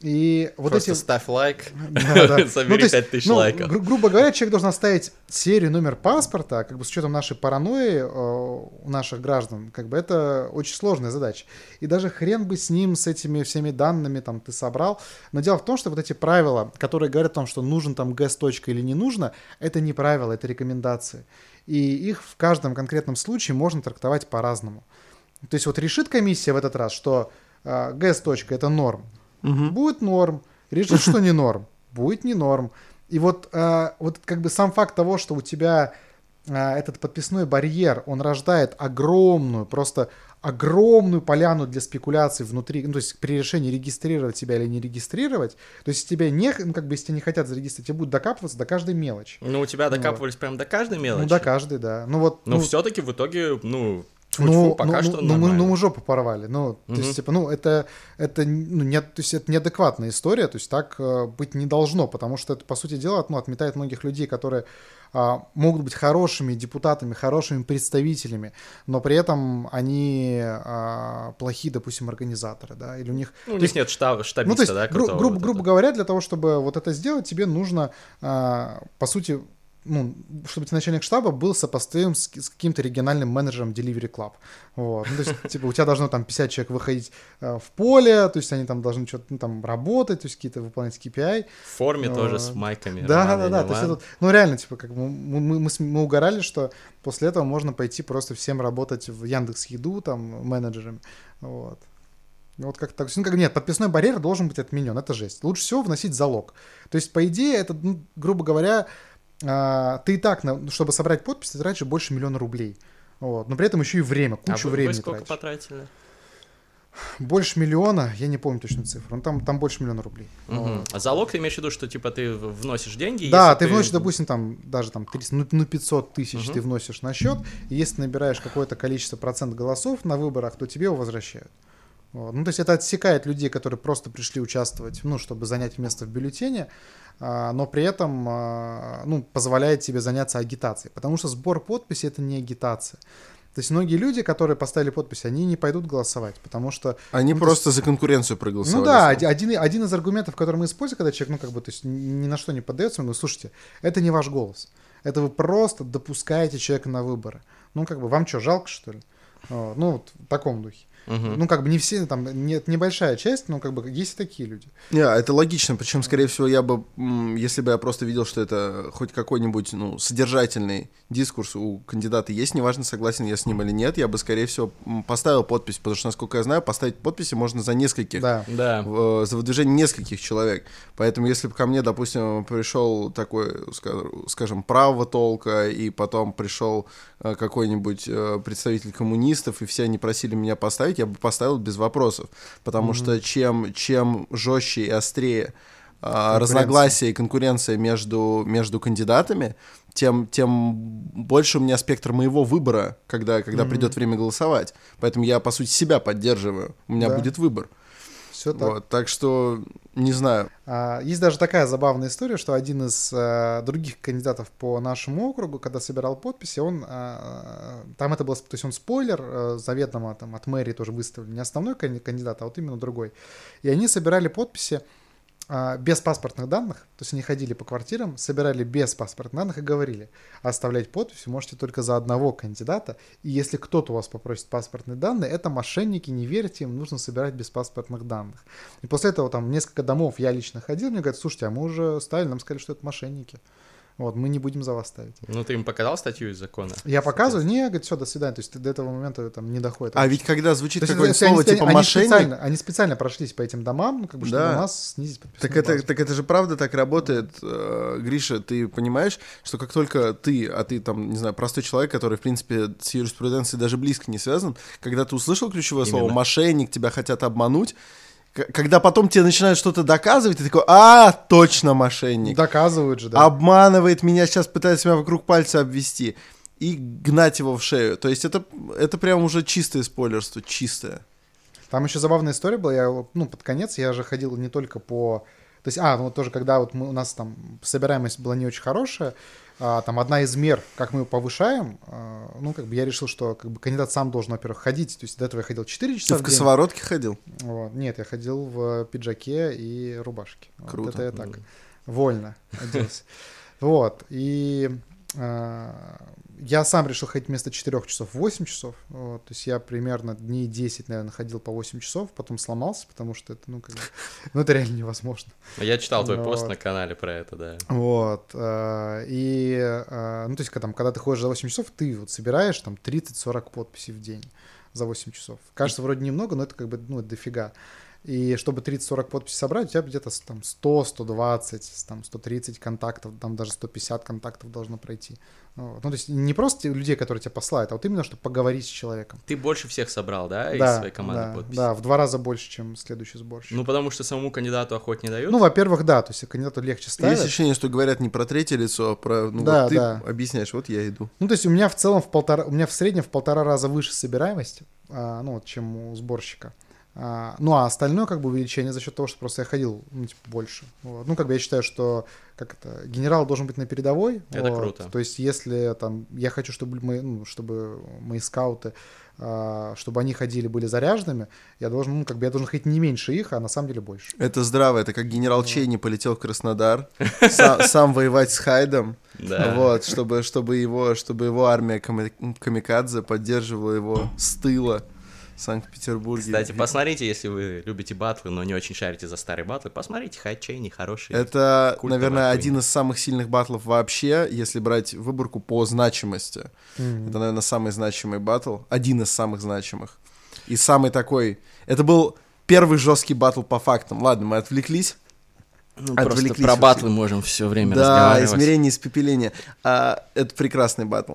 И вот Просто эти... ставь лайк, Да, да. Ну, собери то есть, 5000 ну, лайков. гру- грубо говоря, человек должен оставить серию, номер паспорта, как бы с учетом нашей паранойи э, у наших граждан, как бы это очень сложная задача. И даже хрен бы с ним, с этими всеми данными там ты собрал. Но дело в том, что вот эти правила, которые говорят о том, что нужен там ГЭС-точка или не нужно, это не правила, это рекомендации. И их в каждом конкретном случае можно трактовать по-разному. То есть вот решит комиссия в этот раз, что э, ГЭС-точка это норм, будет норм. Решит, что не норм, будет не норм. И вот, э, вот как бы сам факт того, что у тебя э, этот подписной барьер, он рождает огромную, просто огромную поляну для спекуляций внутри, ну, то есть при решении регистрировать тебя или не регистрировать, то есть тебя не, ну, как бы, если тебя не хотят зарегистрировать, тебе будут докапываться до каждой мелочи. Ну, у тебя докапывались прям до каждой мелочи. Ну, до каждой, да. Ну, вот, Но ну, все-таки в итоге, ну, тьфу ну, пока ну, что ну, ну, мы, ну, мы жопу порвали. Ну, то есть, типа, ну, это, это, ну, не, то есть, это неадекватная история, то есть так э, быть не должно, потому что это, по сути дела, ну, отметает многих людей, которые а, могут быть хорошими депутатами, хорошими представителями, но при этом они а, плохие, допустим, организаторы, да, или у них... Ну, у них есть- нет штаба, ну, штабиста, то есть, да, гру- грубо, вот грубо говоря, для того, чтобы вот это сделать, тебе нужно, а, по сути, ну, чтобы начальник штаба был сопоставим с, с каким-то региональным менеджером Delivery Club. Вот. Ну, то есть, типа, у тебя должно там 50 человек выходить э, в поле, то есть они там должны что-то ну, там работать, то есть какие-то выполнять KPI. В форме Ну, тоже с майками. Да, Роман да, да. То есть это, ну, реально, типа, как мы, мы, мы, мы угорали, что после этого можно пойти просто всем работать в Яндекс Еду, там, менеджерами. Вот. Ну, Вот как так. Ну, как, нет, подписной барьер должен быть отменен. Это жесть. Лучше всего вносить залог. То есть, по идее, это, ну, грубо говоря, а, ты и так, на- чтобы собрать подпись, ты тратишь больше миллиона рублей. Вот. Но при этом еще и время, А кучу вы, вы времени сколько тратишь. потратили? Больше миллиона, я не помню точную цифру, но там, там больше миллиона рублей. Мгм. Вот. А залог ты имеешь в виду, что типа ты вносишь деньги? Да, если ты вносишь, допустим, там даже там 300, ну, ну 500 тысяч Мгм. ты вносишь на счет, и если ты набираешь какое-то количество процент голосов на выборах, то тебе его возвращают. Вот. Ну, то есть это отсекает людей, которые просто пришли участвовать, ну, чтобы занять место в бюллетене, а, но при этом, а, ну, позволяет тебе заняться агитацией, потому что сбор подписей это не агитация. То есть многие люди, которые поставили подпись, они не пойдут голосовать, потому что Они Ну, то просто за конкуренцию проголосовали. ну да, оди- один, один из аргументов, который мы используем, когда человек, ну, как бы, то есть ни на что не поддается, говорим, слушайте, это не ваш голос. Это вы просто допускаете человека на выборы. Ну, как бы, вам что, жалко, что ли? Ну, вот в таком духе. Ну, как бы не все, там, нет, небольшая часть, но как бы есть и такие люди. Не, это логично, причем, скорее всего, я бы, если бы я просто видел, что это хоть какой-нибудь, ну, содержательный дискурс у кандидата есть, неважно, согласен я с ним или нет, я бы, скорее всего, поставил подпись, потому что, насколько я знаю, поставить подписи можно за нескольких, Да. Да. в- за выдвижение нескольких человек. Поэтому, если бы ко мне, допустим, пришел такой, ска- скажем, правого толка, и потом пришел э, какой-нибудь э, представитель коммунистов, и все они просили меня поставить, я бы поставил без вопросов. Потому что чем, чем жестче и острее а, разногласия и конкуренция между, между кандидатами, тем, тем больше у меня спектр моего выбора, когда, когда придет время голосовать. Поэтому я, по сути, себя поддерживаю. У меня Да. будет выбор. Все так. Вот, так что, не знаю. А, Есть даже такая забавная история, что один из э, других кандидатов по нашему округу, когда собирал подписи, он а, там это был, то есть он спойлер, э, заведомо там от мэрии тоже выставлен, не основной кан- кандидат, а вот именно другой. И они собирали подписи без паспортных данных, то есть они ходили по квартирам, собирали без паспортных данных и говорили, оставлять подпись вы можете только за одного кандидата, и если кто-то у вас попросит паспортные данные, это мошенники, не верьте им, нужно собирать без паспортных данных. И после этого там несколько домов я лично ходил, мне говорят, слушайте, а мы уже ставили, нам сказали, что это мошенники. Вот, мы не будем за вас ставить. Ну, ты им показал статью из закона? Я показываю, не, говорит, все, до свидания. То есть до этого момента там не доходит. А ведь когда звучит какое-нибудь они слово спе- типа они мошенник, специально, они специально прошлись по этим домам, ну, как бы, чтобы Да. у нас снизить Так это, базу. так это же правда так работает, э, Гриша, ты понимаешь, что как только ты, а ты там, не знаю, простой человек, который, в принципе, с юриспруденцией даже близко не связан, когда ты услышал ключевое слово Именно. «мошенник», тебя хотят обмануть, когда потом тебе начинают что-то доказывать, ты такой, а, точно мошенник. Доказывают же, да. Обманывает меня, сейчас пытается меня вокруг пальца обвести. И гнать его в шею. То есть это, это прям уже чистое спойлерство, чистое. Там еще забавная история была. Я, ну, под конец я же ходил не только по... То есть, а, ну, вот тоже, когда вот мы, у нас там собираемость была не очень хорошая, а, там одна из мер, как мы повышаем, а, ну, как бы я решил, что как бы кандидат сам должен, во-первых, ходить. То есть до этого я ходил 4 часа Ты в в день. косоворотке ходил? Вот. Нет, я ходил в пиджаке и рубашке. Вот Круто. это я так, вольно оделся. Вот. И я сам решил ходить вместо 4 часов 8 часов. Вот. То есть я примерно дней 10, наверное, ходил по 8 часов, потом сломался, потому что это, ну, как бы, ну, это реально невозможно. Я читал твой пост на канале про это, да. Вот. а, И, а, ну, то есть, когда, там, когда ты ходишь за 8 часов, ты вот собираешь там 30-40 подписей в день за 8 часов. Кажется, вроде немного, но это как бы, ну, дофига. И чтобы 30-40 подписей собрать, у тебя где-то там 100, 120, там 130 контактов, там даже 150 контактов должно пройти. Вот. Ну, то есть не просто людей, которые тебя посылают, а вот именно, чтобы поговорить с человеком. Ты больше всех собрал, да, из да, своей команды да, подписей? да, в два раза больше, чем следующий сборщик. Ну, потому что самому кандидату охот не дают? Ну, во-первых, да, то есть кандидату легче ставят. Есть ощущение, что говорят не про третье лицо, а про... Ну, Да, вот ты да. объясняешь, вот я иду. Ну, то есть у меня в целом в полтора, у меня в среднем в полтора раза выше собираемость, а, ну, вот, чем у сборщика. А, ну, а остальное, как бы, увеличение за счет того, что просто я ходил, ну, типа, больше. Вот. Ну, как бы я считаю, что, как это, генерал должен быть на передовой. Это вот. круто. То есть, если там, я хочу, чтобы мы, ну, чтобы мои скауты, а, чтобы они ходили, были заряженными, я должен, ну, как бы, я должен ходить не меньше их, а на самом деле больше. Это здраво, это как генерал Чейни полетел в Краснодар, са- сам воевать с Хайдом, Да. вот, чтобы, чтобы, его, чтобы его армия ками- камикадзе поддерживала его с тыла Санкт-Петербурге. Кстати, посмотрите, если вы любите батлы, но не очень шарите за старые батлы, посмотрите Хайд Чейни, хороший. Это, наверное, хуйня. один из самых сильных батлов вообще, если брать выборку по значимости. Мгм. Это, наверное, самый значимый батл, один из самых значимых. И самый такой... Это был первый жесткий батл по фактам. Ладно, мы отвлеклись. Ну, отвлеклись просто про вообще. батлы можем все время Да, разговаривать. измерение испепеления. А, это прекрасный батл.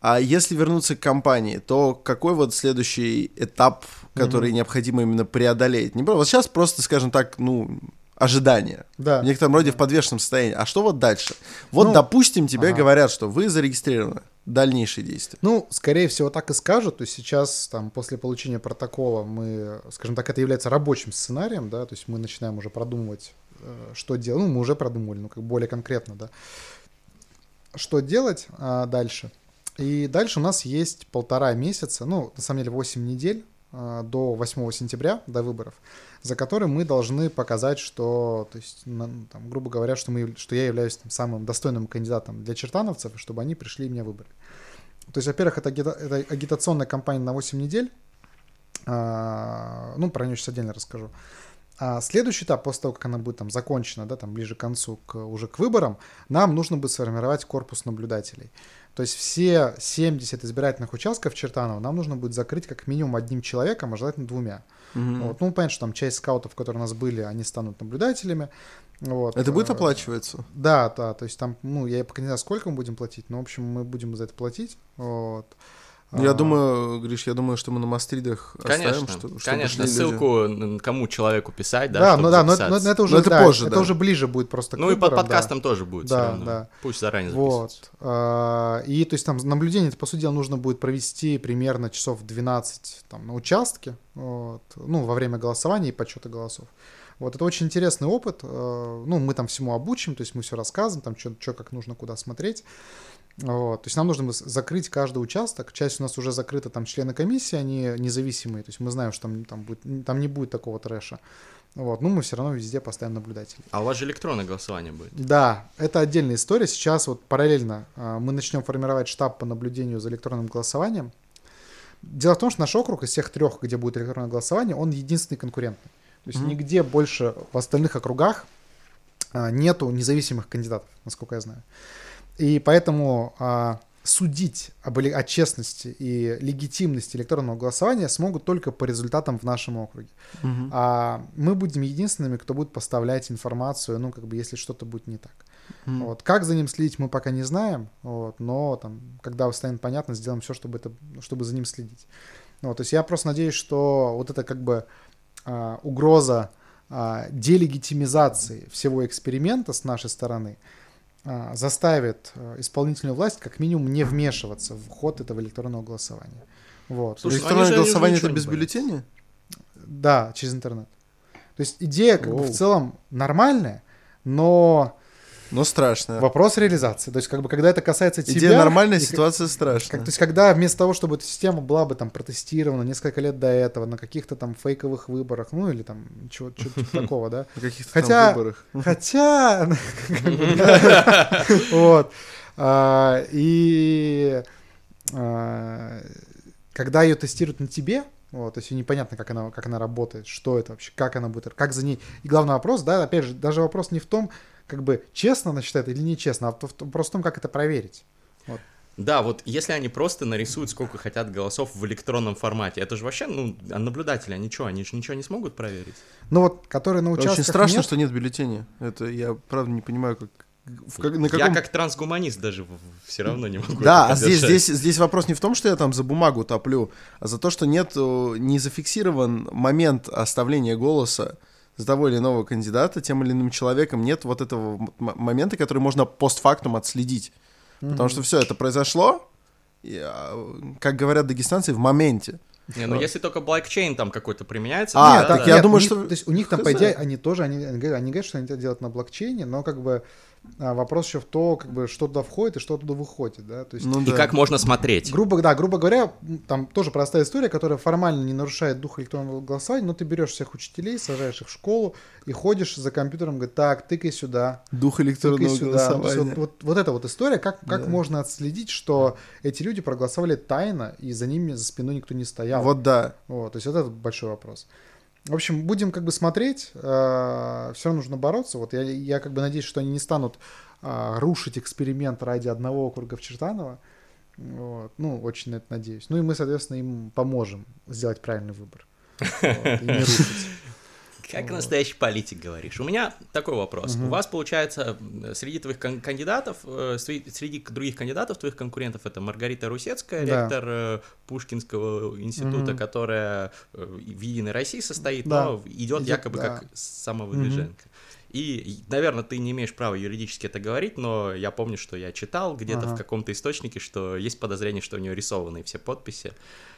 А если вернуться к компании, то какой вот следующий этап, который необходимо именно преодолеть? Не, вот сейчас просто, скажем так, ну, ожидание. Да. В некотором роде в подвешенном состоянии. А что вот дальше? Вот, Ну, допустим, тебе ага. говорят, что вы зарегистрированы. Дальнейшие действия. Ну, скорее всего, так и скажут. То есть сейчас, там, после получения протокола, мы, скажем так, это является рабочим сценарием, да, то есть мы начинаем уже продумывать, э, что делать. Ну, мы уже продумывали, ну, как более конкретно, да. Что делать а, дальше? И дальше у нас есть полтора месяца, ну, на самом деле 8 недель а, до 8 сентября, до выборов, за которые мы должны показать, что, то есть, ну, там, грубо говоря, что, мы, что я являюсь там, самым достойным кандидатом для чертановцев, чтобы они пришли и меня выбрали. То есть, во-первых, это, агита- это агитационная кампания на 8 недель. А, ну, про нее сейчас отдельно расскажу. А следующий этап, после того, как она будет там закончена, да, там ближе к концу, к, уже к выборам, нам нужно будет сформировать корпус наблюдателей. То есть все 70 избирательных участков Чертанова нам нужно будет закрыть как минимум одним человеком, а желательно двумя. Мгм. Вот. Ну, понятно, что там часть скаутов, которые у нас были, они станут наблюдателями. Вот. Это будет Э, оплачиваться? да, да, то есть там, ну, я пока не знаю, сколько мы будем платить, но, в общем, мы будем за это платить. Вот. Я А, думаю, Гриш, я думаю, что мы на мастридах Конечно, оставим, что, чтобы конечно, люди. ссылку н- кому человеку писать, да, Да, чтобы ну да, но, это- но это уже, Но это да, позже, это да. уже ближе будет просто к Ну и под выборам, да. подкастом тоже будет Да, да. Пусть заранее записываются. Вот. А, И то есть там наблюдение, это, по сути дела, нужно будет провести примерно часов 12 там, на участке, вот, ну, во время голосования и подсчета голосов. Вот, это очень интересный опыт. э, Ну, мы там всему обучим, то есть мы все рассказываем, там, что как нужно, куда смотреть. Вот. То есть нам нужно закрыть каждый участок. Часть у нас уже закрыта, там члены комиссии, они независимые. То есть мы знаем, что там, там, будет, там не будет такого трэша. Вот. Но мы все равно везде поставим наблюдателей. А у вас же электронное голосование будет. Да, это отдельная история. Сейчас вот параллельно а, мы начнем формировать штаб по наблюдению за электронным голосованием. Дело в том, что наш округ из всех трех, где будет электронное голосование, он единственный конкурентный. То есть Мгм. нигде больше в остальных округах а, нету независимых кандидатов, насколько я знаю. И поэтому а, судить об, о честности и легитимности электронного голосования смогут только по результатам в нашем округе. Мгм. А мы будем единственными, кто будет поставлять информацию, ну, как бы, если что-то будет не так. Мгм. Вот. Как за ним следить, мы пока не знаем, вот, но там, когда станет понятно, сделаем все, чтобы, это, чтобы за ним следить. Вот, то есть я просто надеюсь, что вот это как бы а, угроза а, делегитимизации всего эксперимента с нашей стороны заставит а, исполнительную власть как минимум не вмешиваться в ход этого электронного голосования. Вот. Слушай, Электронное они же- они же голосование ничего это без бюллетеня? Да, через интернет. То есть идея как бы Оу. в целом нормальная, но Но страшно. Вопрос реализации. То есть, как бы, когда это касается тебя... Идея нормальная, и ситуация как- страшная. то есть, когда вместо того, чтобы эта система была бы там протестирована несколько лет до этого на каких-то там фейковых выборах, ну или там чего- чего-то такого, да, На каких-то Хотя- выборах. Хотя... как да. Вот. А, И а, когда ее тестируют на тебе, вот, то есть непонятно, как она, как она работает, что это вообще, как она будет, как за ней. И главный вопрос, да, опять же, даже вопрос не в том, как бы честно она считает или нечестно, а в том- вопрос в том, как это проверить. Да, вот если они просто нарисуют, сколько хотят голосов в электронном формате, это же вообще, ну, а наблюдатели, они что, они же ничего не смогут проверить? Ну вот, которые на участках Очень страшно, нет, что нет бюллетеня. Это я правда не понимаю, как... в как- на Я каком- как трансгуманист даже все равно не могу. Да, а здесь, здесь, здесь вопрос не в том, что я там за бумагу топлю, а за то, что нет, не зафиксирован момент оставления голоса за того или иного кандидата тем или иным человеком. Нет вот этого момента, который можно постфактум отследить. Потому что все это произошло, и, а, как говорят дагестанцы, в моменте. Не, ну если только блокчейн там какой-то применяется, А, да, так да. я нет, думаю, у них- что- То есть у них там, по идее, они тоже, они, они говорят, что они это делают на блокчейне, но как бы а, вопрос еще в то, как бы, что туда входит и что туда выходит, да, то есть... Ну И да. как можно смотреть? Грубо, да, грубо говоря, там тоже простая история, которая формально не нарушает дух электронного голосования, но ты берешь всех учителей, сажаешь их в школу и ходишь за компьютером, говорит, так, тыкай сюда, Дух тыкай электронного сюда. Голосования. Вот, вот, вот эта вот история, как, как Да. можно отследить, что эти люди проголосовали тайно, и за ними, за спиной никто не стоял. Вот да. Вот, то есть вот это большой вопрос. В общем, будем как бы смотреть, все равно нужно бороться. Вот я, я как бы надеюсь, что они не станут а, рушить эксперимент ради одного округа в Чертаново. Вот. Ну, очень на это надеюсь. Ну и мы, соответственно, им поможем сделать правильный выбор. Вот, и не рушить. Как настоящий политик говоришь. У меня такой вопрос. У вас, получается, среди твоих кан- кандидатов, э, среди, среди других кандидатов, твоих конкурентов, это Маргарита Русецкая, Да. ректор э, Пушкинского института, Мгм. которая э, в Единой России состоит, Да. но идет Идет, якобы да. как самовыдвиженка. И, наверное, ты не имеешь права юридически это говорить, но я помню, что я читал где-то Ага. в каком-то источнике, что есть подозрение, что у нее рисованы все подписи.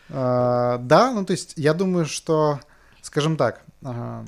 А, Да, ну то есть я думаю, что, скажем так, ага,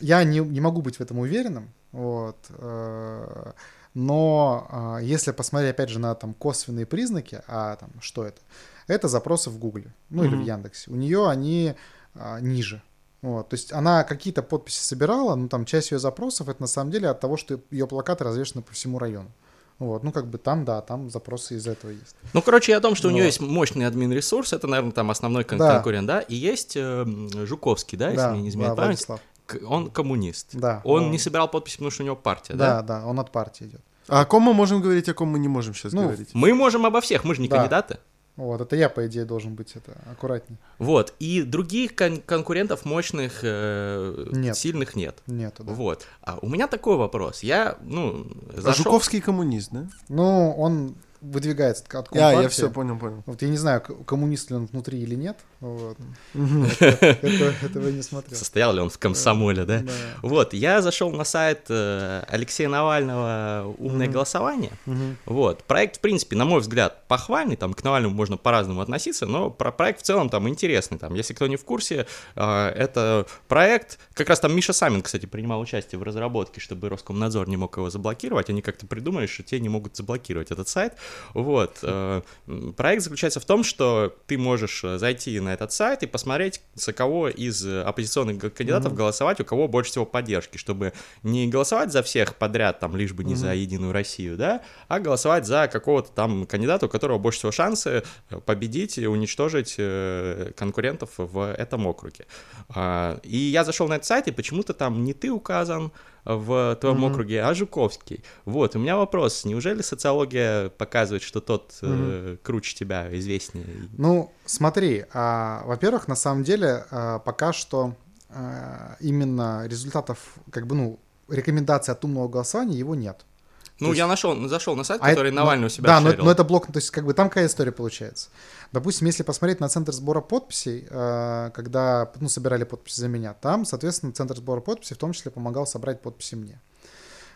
я не, не могу быть в этом уверенным, вот, э, но а, если посмотреть опять же на там косвенные признаки, а там что это? Это запросы в Гугле, ну или в. Яндексе. У нее они а, ниже. Вот, то есть она какие-то подписи собирала, но там часть ее запросов это на самом деле от того, что ее плакаты развешаны по всему району. Вот, ну как бы там, да, там запросы из этого есть. Ну, короче, о том, что у нее Вот. есть мощный админ-ресурс, это, наверное, там основной кон- Да. конкурент, да, и есть э, Жуковский, да, если мне не изменяет да, память, Владислав. Он коммунист. Да. Он не собирал подписи, потому что у него партия, Да, да? да, он от партии идет. А о ком мы можем говорить, о ком мы не можем сейчас Ну, говорить? Мы можем обо всех, мы же не Да. кандидаты. Вот, это я, по идее, должен быть это аккуратнее. Вот, и других кон- конкурентов мощных, э, Нет. сильных нет. Нету, да. Вот. А у меня такой вопрос. Я, ну, А зашел... Жуковский коммунист, да? Ну, он выдвигается от от А, я компартии. все понял, понял. Вот я не знаю, коммунист ли он внутри или нет. Вот. Этого я не смотрел. Состоял ли он в комсомоле, да? Да. Вот, я зашел на сайт э, Алексея Навального «Умное голосование». Вот, проект, в принципе, на мой взгляд, похвальный, там, к Навальному можно по-разному относиться, но про проект в целом там интересный, там, если кто не в курсе, э, это проект, как раз там Миша Самин, кстати, принимал участие в разработке, чтобы Роскомнадзор не мог его заблокировать, они как-то придумали, что те не могут заблокировать этот сайт, вот, э, проект заключается в том, что ты можешь э, зайти на этот сайт и посмотреть, за кого из э, оппозиционных кандидатов Мгм. голосовать, у кого больше всего поддержки, чтобы не голосовать за всех подряд, там, лишь бы не Мгм. за Единую Россию, да, а голосовать за какого-то там кандидата, у которого больше всего шансы победить и уничтожить конкурентов в этом округе. А, И я зашел на этот сайт, и почему-то там не ты указан в твоем Мгм. округе, а Жуковский. Вот, у меня вопрос, неужели социология показывает, что тот э, круче тебя, известнее? Ну, смотри, а, во-первых, на самом деле а, пока что а, именно результатов, как бы, ну, рекомендаций от умного голосования его нет. Ну, есть- я нашел, зашел на сайт, А который это- Навальный ну, у себя Да, но, шерил. но это блок, то есть как бы там какая история получается. Допустим, если посмотреть на центр сбора подписей, э, когда ну, собирали подписи за меня, там, соответственно, центр сбора подписей в том числе помогал собрать подписи мне.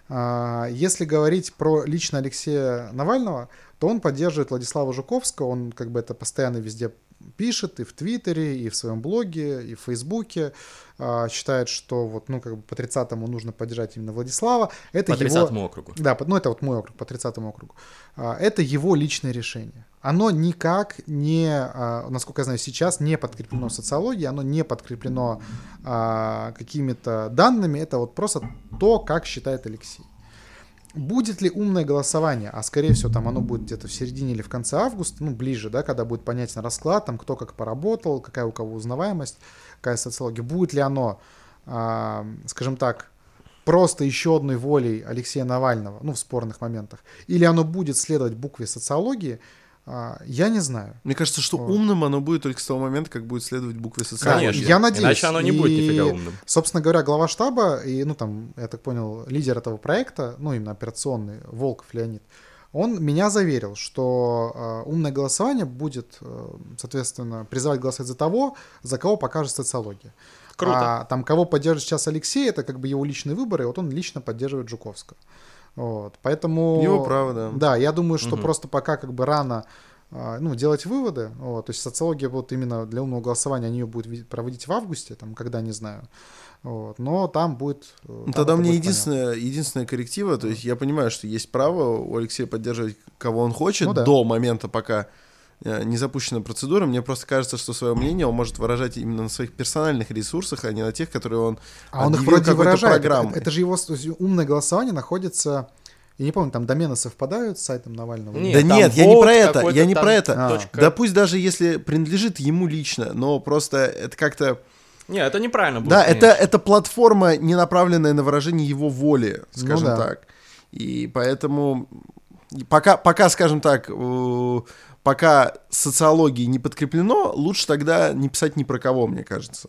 А, Если говорить про лично Алексея Навального, то он поддерживает Владислава Жуковского, он как бы это постоянно везде пишет и в Твиттере, и в своем блоге, и в Фейсбуке, а, считает, что вот, ну, как бы по 30-му нужно поддержать именно Владислава. Это По его... 30 округу. Да, ну это вот мой округ, по 30 округу. А, Это его личное решение. Оно никак не, а, насколько я знаю, сейчас не подкреплено социологией, оно не подкреплено а, какими-то данными, это вот просто то, как считает Алексей. Будет ли умное голосование, а скорее всего там оно будет где-то в середине или в конце августа, ну ближе, да, когда будет понятен расклад, там кто как поработал, какая у кого узнаваемость, какая социология, будет ли оно, а, скажем так, просто еще одной волей Алексея Навального, ну в спорных моментах, или оно будет следовать букве социологии, я не знаю. Мне кажется, что Вот. умным оно будет только с того момента, как будет следовать букве социологии. Конечно. Я надеюсь. Иначе оно не будет И, нифига умным. Собственно говоря, глава штаба и, ну, там, я так понял, лидер этого проекта, ну, именно операционный, Волков Леонид, он меня заверил, что э, умное голосование будет, э, соответственно, призывать голосовать за того, за кого покажет социология. Круто. А там, кого поддержит сейчас Алексей, это как бы его личные выборы, и вот он лично поддерживает Жуковского. Вот, поэтому... Его право, да. Да, я думаю, что Мгм. просто пока как бы рано а, ну, делать выводы. Вот, то есть социология вот именно для умного голосования, они ее будут проводить в августе, там, когда, не знаю. Вот, но там будет... э, Ну, там тогда это мне будет единственное, единственное корректива, то есть я понимаю, что есть право у Алексея поддерживать кого он хочет Ну да. до момента, пока не запущена процедура. Мне просто кажется, что свое мнение он может выражать именно на своих персональных ресурсах, а не на тех, которые он. А он их вроде выражает. Это, программой. это же его умное голосование находится... Я не помню, там домены совпадают с сайтом Навального? Нет, Да нет, я не про это, я не про это. А. Да пусть даже если принадлежит ему лично, но просто это как-то... Не, это неправильно будет. Да, это, конечно. это платформа, не направленная на выражение его воли, Ну скажем да. так. И поэтому пока, пока, скажем так, э, пока социологии не подкреплено, лучше тогда не писать ни про кого, мне кажется.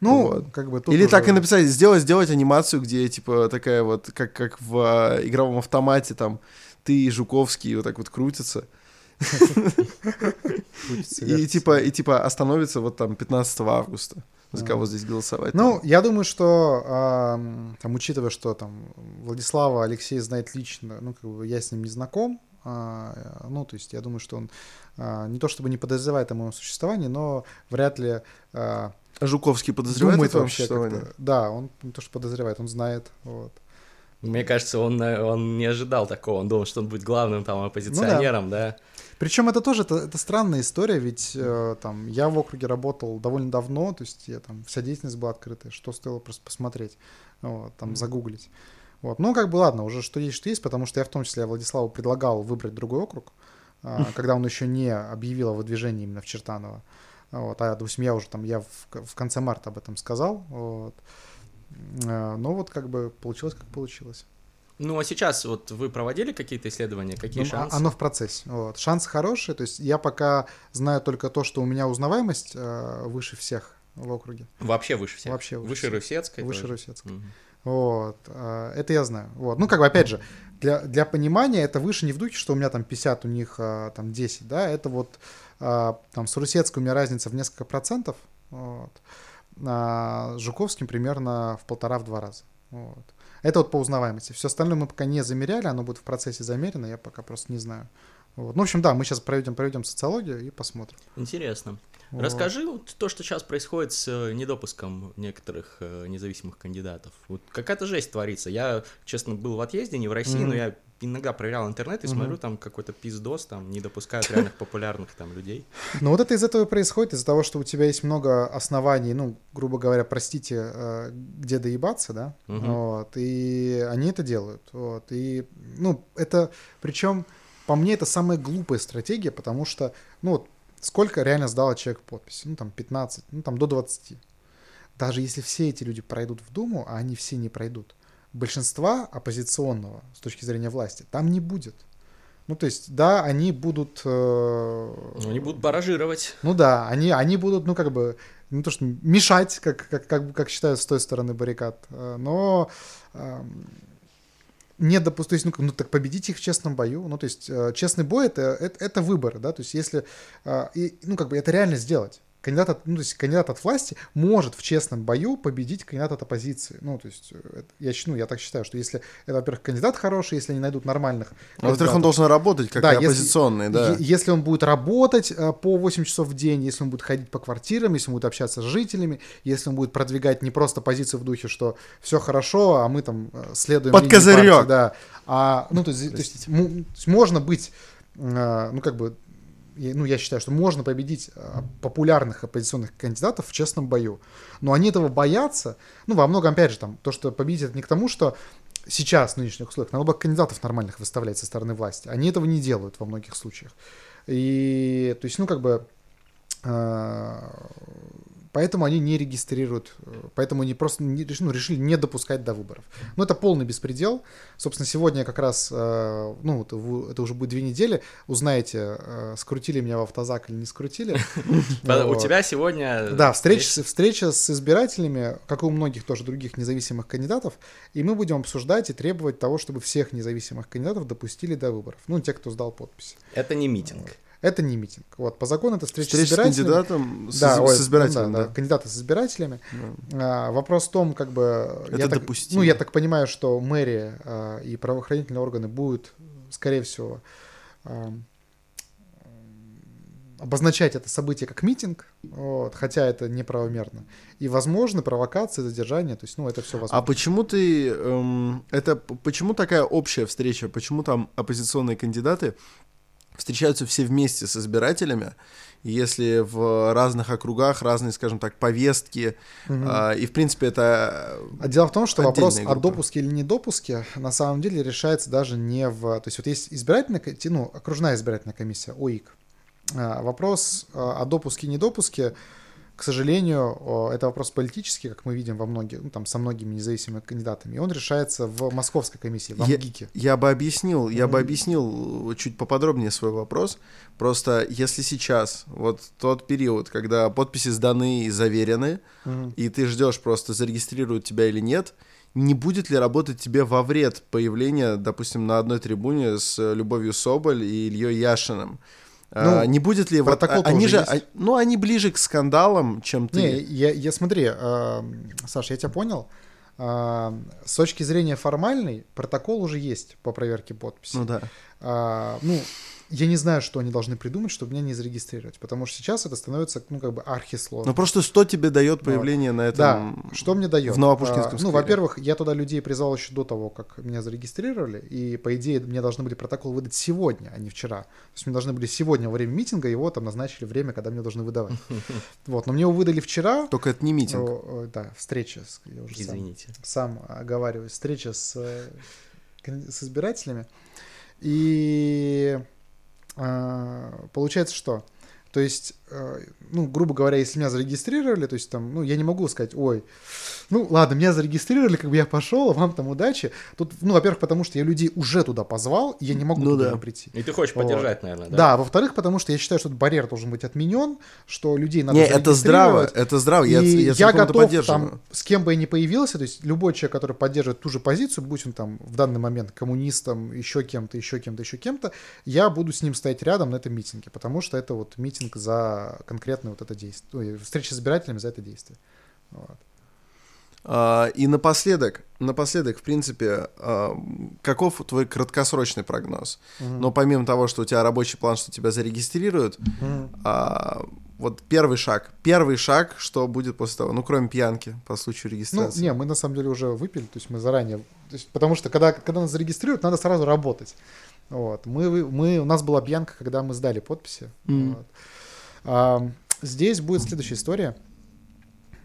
Ну, Вот. как бы тут Или уже- так и написать, сделать, сделать анимацию, где типа такая вот, как, как в а, игровом автомате, там ты и Жуковский вот так вот крутятся. крутится, И типа, и типа остановится вот там 15 августа. За кого здесь голосовать? Ну, я думаю, что, ам, там, учитывая, что там Владислава Алексей знает лично, ну, как бы я с ним не знаком, ну, то есть я думаю, что он а, не то чтобы не подозревает о моем существовании, но вряд ли а, А Жуковский подозревает думает твоем вообще существовании? как-то. Да, он не то что подозревает, он знает, вот. Мне кажется, он, э, он не ожидал такого. Он думал, что он будет главным там оппозиционером, да. Причем это тоже это, это странная история, ведь э, там я в округе работал довольно давно, то есть я там вся деятельность была открытая, что стоило просто посмотреть, вот, там загуглить. Вот. Ну, как бы ладно, уже что есть, что есть, потому что я в том числе Владиславу предлагал выбрать другой округ, а, когда он еще не объявил о выдвижении именно в Чертаново. Вот, а, допустим, я уже там, я в, в конце марта об этом сказал, вот. Э, Но вот как бы получилось, как получилось. Ну, а сейчас вот вы проводили какие-то исследования? Какие Ну, а- шансы? Оно в процессе. Вот. Шанс хороший. То есть я пока знаю только то, что у меня узнаваемость э, выше всех в округе. Вообще выше всех? Вообще выше Выше. Русецкой? выше тоже? Русецкой. Мгм. Вот. э, Это я знаю. Вот. Ну, как бы, опять же, для, для понимания это выше не в духе, что у меня там 50, у них э, там 10, да, это вот э, там с Русецкой у меня разница в несколько процентов, вот. а с Жуковским примерно в полтора-в два раза. Вот. Это вот по узнаваемости. Все остальное мы пока не замеряли, оно будет в процессе замерено, я пока просто не знаю. Вот. Ну, в общем, да, мы сейчас проведем, проведем социологию и посмотрим. Интересно. Вот. Расскажи вот то, что сейчас происходит с э, недопуском некоторых э, независимых кандидатов. Вот какая-то жесть творится. Я, честно, был в отъезде, не в России, Мгм. но я иногда проверял интернет и Мгм. смотрю, там какой-то пиздос, там не допускают реальных популярных там людей. Ну вот это из этого и происходит, из-за того, что у тебя есть много оснований, ну, грубо говоря, простите, э, где доебаться, да, вот, и они это делают, вот, и, ну, это, причем, по мне, это самая глупая стратегия, потому что, ну, вот, сколько реально сдало человек подписи, ну, там, 15, ну, там, до 20, даже если все эти люди пройдут в Думу, а они все не пройдут, большинства оппозиционного с точки зрения власти там не будет. Ну, то есть, да, они будут... э, Ну, они будут баражировать. ну да, они, они будут, ну, как бы, не то что мешать, как, как, как, как считают с той стороны баррикад, э, но эм, не допустить, ну, ну, так победить их в честном бою, ну, то есть, э, честный бой это, это, это выбор, да, то есть, если, э, и, ну, как бы, это реально сделать, кандидат от, ну, то есть кандидат от власти может в честном бою победить кандидата от оппозиции. Ну, то есть э, это, я, ну, я так считаю, что если это, во-первых, кандидат хороший, если они найдут нормальных... А во-вторых, он должен работать как Да, и если- оппозиционный, да. Если он будет работать э, по 8 часов в день, если он будет ходить по квартирам, если он будет общаться с жителями, если он будет продвигать не просто позицию в духе, что все хорошо, а мы там э, следуем... Под козырек. партии, да. А, ну, то есть, то есть, то есть можно быть, ну, как бы, ну, я считаю, что можно победить э, популярных оппозиционных кандидатов в честном бою. Но они этого боятся. Ну, во многом, опять же, там, то, что победить, это не к тому, что сейчас, в нынешних условиях, надо было кандидатов нормальных выставлять со стороны власти. Они этого не делают во многих случаях. И, то есть, ну, как бы, э, поэтому они не регистрируют, э, поэтому они просто не, ну, решили не допускать до выборов. Ну, это полный беспредел. Собственно, сегодня как раз, э, ну, это, уже будет две недели, узнаете, э, скрутили меня в автозак или не скрутили. У тебя сегодня... Да, встреча с избирателями, как и у многих тоже других независимых кандидатов, и мы будем обсуждать и требовать того, чтобы всех независимых кандидатов допустили до выборов. Ну, те, кто сдал подписи. Это не митинг. Это не митинг. Вот, по закону это встреча, Встреча с с избирателями. кандидатом, с, Да, с ой, избирателем, да, да. да, кандидаты с избирателями. Да. А, вопрос в том, как бы... Это я так, допустимо. ну, я так понимаю, что мэрия а, и правоохранительные органы будут, скорее всего, а, обозначать это событие как митинг, вот, хотя это неправомерно. И, возможно, провокации, задержание, то есть, ну, это все возможно. А почему ты... эм, это почему такая общая встреча? Почему там оппозиционные кандидаты встречаются все вместе с избирателями? Если в разных округах разные, скажем так, повестки, Мгм. а, и в принципе это А дело в том, что вопрос Отдельная о группа. допуске или недопуске на самом деле решается даже не в... То есть вот есть избирательная, ну, окружная избирательная комиссия, ОИК. А, Вопрос а, о допуске и недопуске, к сожалению, это вопрос политический, как мы видим во многих, ну, там, со многими независимыми кандидатами. И он решается в московской комиссии, в Я- МГИКе. Я бы объяснил, я бы Мгм. объяснил чуть поподробнее свой вопрос. Просто если сейчас, вот тот период, когда подписи сданы и заверены, Мгм. и ты ждешь просто зарегистрируют тебя или нет, не будет ли работать тебе во вред появления, допустим, на одной трибуне с э, Любовью Соболь и Ильей Яшиным? А, Ну, не будет ли вот протокол-то а- они же, есть. а- ну они ближе к скандалам, чем ты. Не, я, я смотри, э, Саша, я тебя понял. Э, с точки зрения формальной, протокол уже есть по проверке подписи. Ну да. А, ну, я не знаю, что они должны придумать, чтобы меня не зарегистрировать, потому что сейчас это становится, ну, как бы архисложно. Ну просто что тебе дает появление на да, этом? что мне дает? в Новопушкинском А, Ну, во-первых, я туда людей призвал еще до того, как меня зарегистрировали, и, по идее, мне должны были протокол выдать сегодня, а не вчера. То есть мне должны были сегодня во время митинга, его там назначили время, когда мне должны выдавать. Вот, но мне его выдали вчера. Только это не митинг. Да, встреча, я уже сам Извините. сам оговариваюсь, встреча с, э, с избирателями. И получается что? То есть, э, ну, грубо говоря, если меня зарегистрировали, то есть там, ну, я не могу сказать, ой, ну, ладно, меня зарегистрировали, как бы я пошел, а вам там удачи. Тут, ну, во-первых, потому что я людей уже туда позвал, и я не могу Ну туда да. прийти. И ты хочешь Вот. поддержать, наверное, да? Да, во-вторых, потому что я считаю, что этот барьер должен быть отменен, что людей надо не, это здраво, это здраво. Я, И я, я, это готов там, с кем бы я ни появился, то есть любой человек, который поддерживает ту же позицию, будь он там в данный момент коммунистом, еще кем-то, еще кем-то, еще кем-то, я буду с ним стоять рядом на этом митинге, потому что это вот митинг за конкретное вот это действие, ой, встреча с избирателями за это действие. Вот. А, И напоследок, напоследок, в принципе, а, каков твой краткосрочный прогноз? Мгм. Но помимо того, что у тебя рабочий план, что тебя зарегистрируют, Мгм. а, вот первый шаг, первый шаг, что будет после того, ну, кроме пьянки по случаю Ну, регистрации. не, мы на самом деле уже выпили, то есть мы заранее, то есть, потому что когда, когда нас зарегистрируют, надо сразу работать. Вот. Мы, мы, у нас была пьянка, когда мы сдали подписи. Мгм. Вот. А, здесь будет следующая история.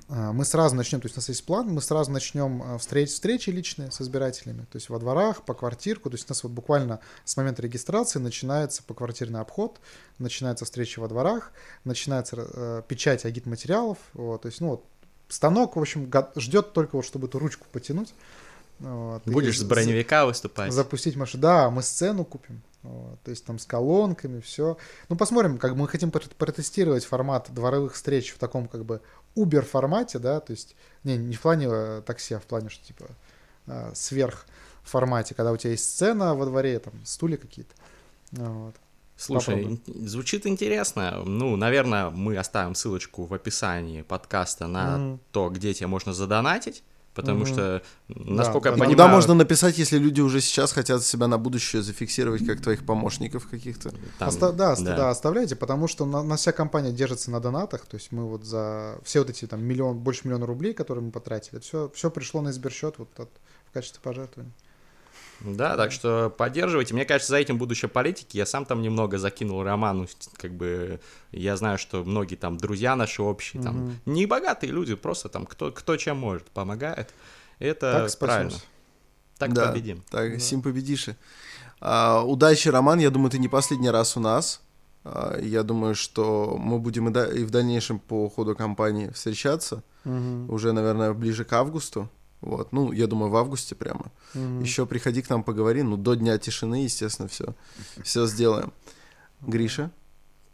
А, Мы сразу начнем, то есть у нас есть план, мы сразу начнем а, встреч, встречи личные с избирателями, то есть во дворах, по квартирку, то есть у нас вот буквально с момента регистрации начинается поквартирный обход, начинается встреча во дворах, начинается э, печать агитматериалов, вот, то есть, ну вот, станок, в общем, ждет только вот, чтобы эту ручку потянуть. Вот, Будешь с за- броневика выступать. запустить машину. Да, мы сцену купим. Вот, то есть там с колонками, все. Ну, посмотрим, как мы хотим пр- протестировать формат дворовых встреч в таком как бы Uber формате, да, то есть не, не в плане э, такси, а в плане, что типа э, сверх формате, когда у тебя есть сцена во дворе, там стулья какие-то. Вот. Слушай, ин- звучит интересно. Ну, наверное, мы оставим ссылочку в описании подкаста на Мгм. то, где тебе можно задонатить. Потому Мгм. что, насколько да, я да. понимаю... Куда можно написать, если люди уже сейчас хотят себя на будущее зафиксировать как твоих помощников каких-то? там- Оста- да, оста- да, оставляйте, потому что на, нас вся компания держится на донатах, то есть мы вот за все вот эти там миллион, больше миллиона рублей, которые мы потратили, все, все пришло на сберсчет вот от- в качестве пожертвований. Да, так что поддерживайте. Мне кажется, за этим будущее политики. Я сам там немного закинул роману, как бы я знаю, что многие там друзья наши общие, там Мгм. не богатые люди, просто там кто, кто чем может, помогает. Это так спасемся. правильно. Так Да. победим. Так, Да. сим победишь. А, удачи, Роман. Я думаю, ты не последний раз у нас. А, я думаю, что мы будем и, да- и в дальнейшем по ходу кампании встречаться. Мгм. Уже, наверное, ближе к августу. Вот, ну, я думаю, в августе прямо. Мгм. Еще приходи к нам поговори. Ну, до дня тишины, естественно, все, все сделаем. Гриша,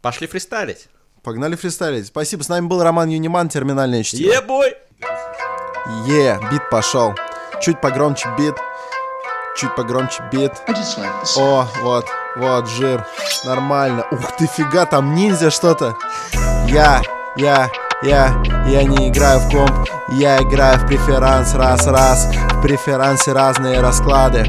Пошли фристайлить. погнали фристайлить. Спасибо. С нами был Роман Юниман, терминальное чтиво. Ебой! Е, бит пошел. Чуть погромче бит. Чуть погромче бит. Like. О, вот, вот, жир. Нормально. Ух ты, фига, там ниндзя что-то. Я, я, я, я не играю в комп. Я играю в преферанс раз-раз. В преферансе разные расклады.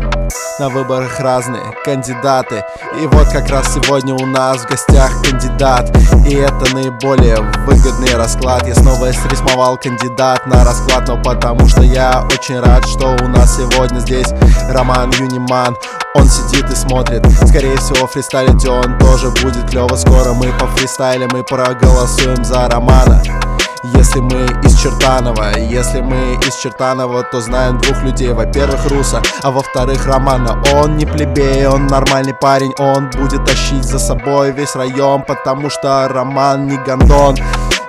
На выборах разные кандидаты. И вот как раз сегодня у нас в гостях кандидат. И это наиболее выгодный расклад. Я снова срисовал кандидат на расклад, но потому что я очень рад, что у нас сегодня здесь Роман Юниман. Он сидит и смотрит, скорее всего фристайлить он тоже будет клево Скоро мы по фристайлим и проголосуем за Романа если мы из Чертанова, если мы из Чертанова, то знаем двух людей. Во-первых, Руса, а во-вторых, Романа. Он не плебей, он нормальный парень Он будет тащить за собой весь район Потому что Роман не гондон.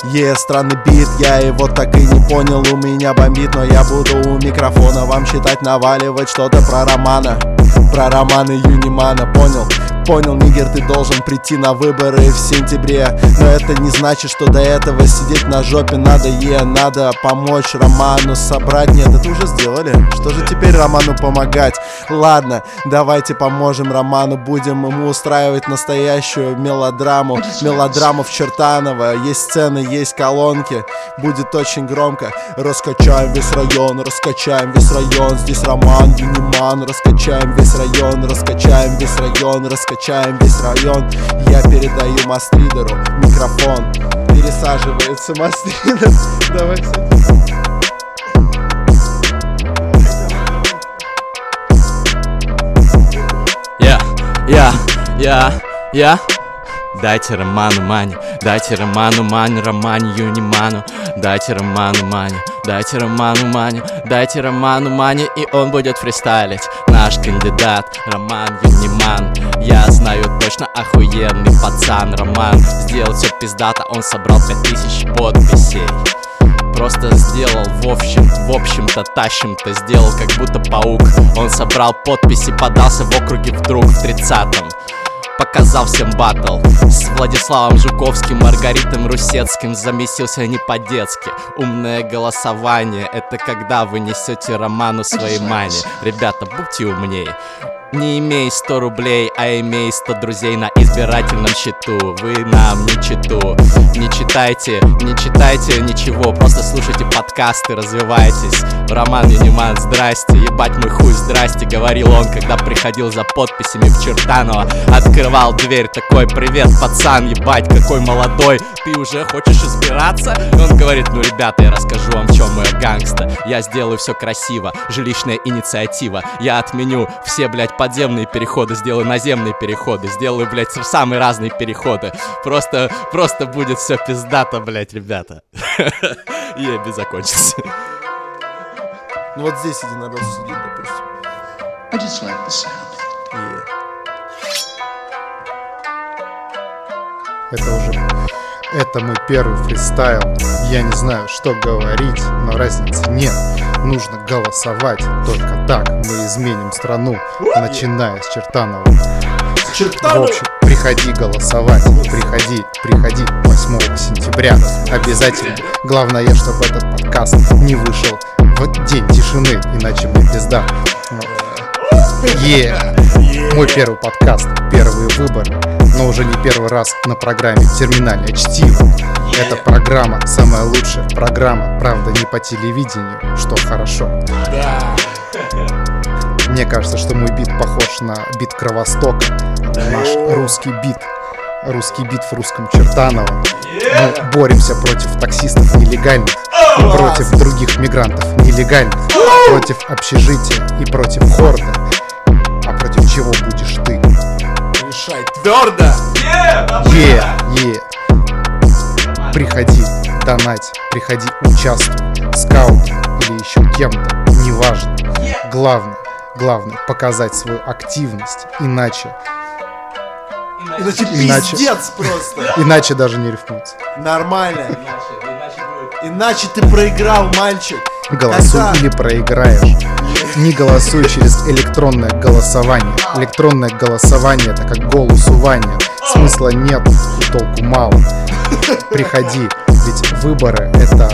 Е, странный бит, я его так и не понял У меня бомбит, но я буду у микрофона Вам читать, наваливать что-то про Романа. Про Романа Юнимана, понял? Понял, нигер, ты должен прийти на выборы в сентябре. Но это не значит, что до этого сидеть на жопе надо Е, надо помочь Роману собрать. Нет, это уже сделали. Что же теперь Роману помогать? Ладно, давайте поможем Роману Будем ему устраивать настоящую мелодраму. Мелодраму в Чертаново. Есть сцены, есть колонки. Будет очень громко. Раскачаем весь район, раскачаем весь район. Здесь Роман, Юниман. Раскачаем весь район, раскачаем весь район Раскачаем весь район. Я передаю Мастридеру микрофон. Пересаживается Мастридер Давай, кстати Я, я, я. Дайте Роману мани, дайте Роману мани, Романе Юниману, дайте Роману мани, дайте Роману мани, дайте Роману мани, и он будет фристайлить. Наш кандидат Роман Юниман, я знаю точно охуенный пацан Роман. Сделал все пиздато, он собрал 5000 подписей. Просто сделал в общем, в общем-то, тащим-то Сделал как будто паук Он собрал подписи, подался в округе вдруг в тридцатом Показал всем батл. С Владиславом Жуковским, Маргаритом Русецким Замесился не по-детски. Умное голосование Это когда вы несете роману своей мане Ребята, будьте умнее не имей 100 рублей, а имей 100 друзей на избирательном счету. Вы нам не читу. Не читайте, не читайте ничего. Просто слушайте подкасты, развивайтесь. Роман Юниман, здрасте. Ебать мой хуй, здрасте Говорил он, когда приходил за подписями в Чертаново. Открывал дверь, такой Привет, пацан, ебать, какой молодой. Ты уже хочешь избираться? И он говорит, ну ребята, я расскажу вам, в чем моя гангста. Я сделаю все красиво, жилищная инициатива. Я отменю все, блядь, подземные переходы, сделаю наземные переходы, сделаю, блядь, самые разные переходы. Просто, просто будет все пиздато, блядь, ребята. И я закончился. Ну вот здесь единорос сидит, допустим I just like the sound. Е. Это уже... Это мой первый фристайл. Я не знаю, что говорить, но разницы нет. Нужно голосовать. Только так мы изменим страну, начиная с Чертанова. В общем, приходи голосовать. Приходи, приходи 8 сентября. Обязательно. Главное, чтобы этот подкаст не вышел в день тишины, иначе мне пизда. Е, мой первый подкаст, первый выбор. но уже не первый раз на программе «Терминальное чтиво». Эта программа самая лучшая программа, правда не по телевидению, что хорошо. Мне кажется, что мой бит похож на бит Кровостока. Это наш русский бит. Русский бит в русском Чертаново. Мы боремся против таксистов нелегальных против других мигрантов нелегальных, против общежития и против хорда. А против чего будешь ты? Решай. Твердо! Е, е. Приходи, донать, приходи, участвуй, скаут или еще кем-то, неважно. Главное, главное показать свою активность, иначе, Иначе Иначе- пиздец просто. иначе даже не рифмуется. Нормально. Иначе ты проиграл, мальчик. Голосуй Когда? или проиграешь. Не голосуй через электронное голосование. Электронное голосование это как голосувание. Смысла нет и толку мало. Приходи, ведь выборы это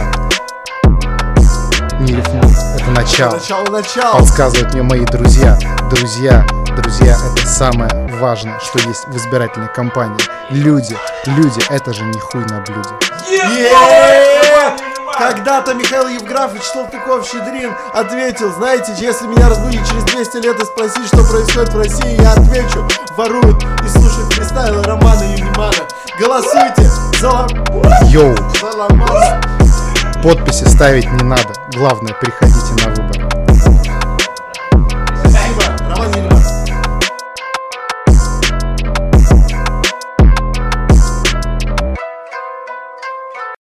не рифмует, это начало. Начало, начало. Подсказывают мне мои друзья. Друзья, друзья, это самое важное, что есть в избирательной кампании. Люди, люди, это же не хуй на блюде. Е-е-е! Когда-то Михаил Евграфович Салтыков-Щедрин ответил, знаете, если меня разбудить через 200 лет и спросить, что происходит в России, я отвечу, воруют и слушают фристайлы Романа Юнимана. Голосуйте за, Лом- Йоу, за Ломана. подписи ставить не надо. Главное, приходите на выборы.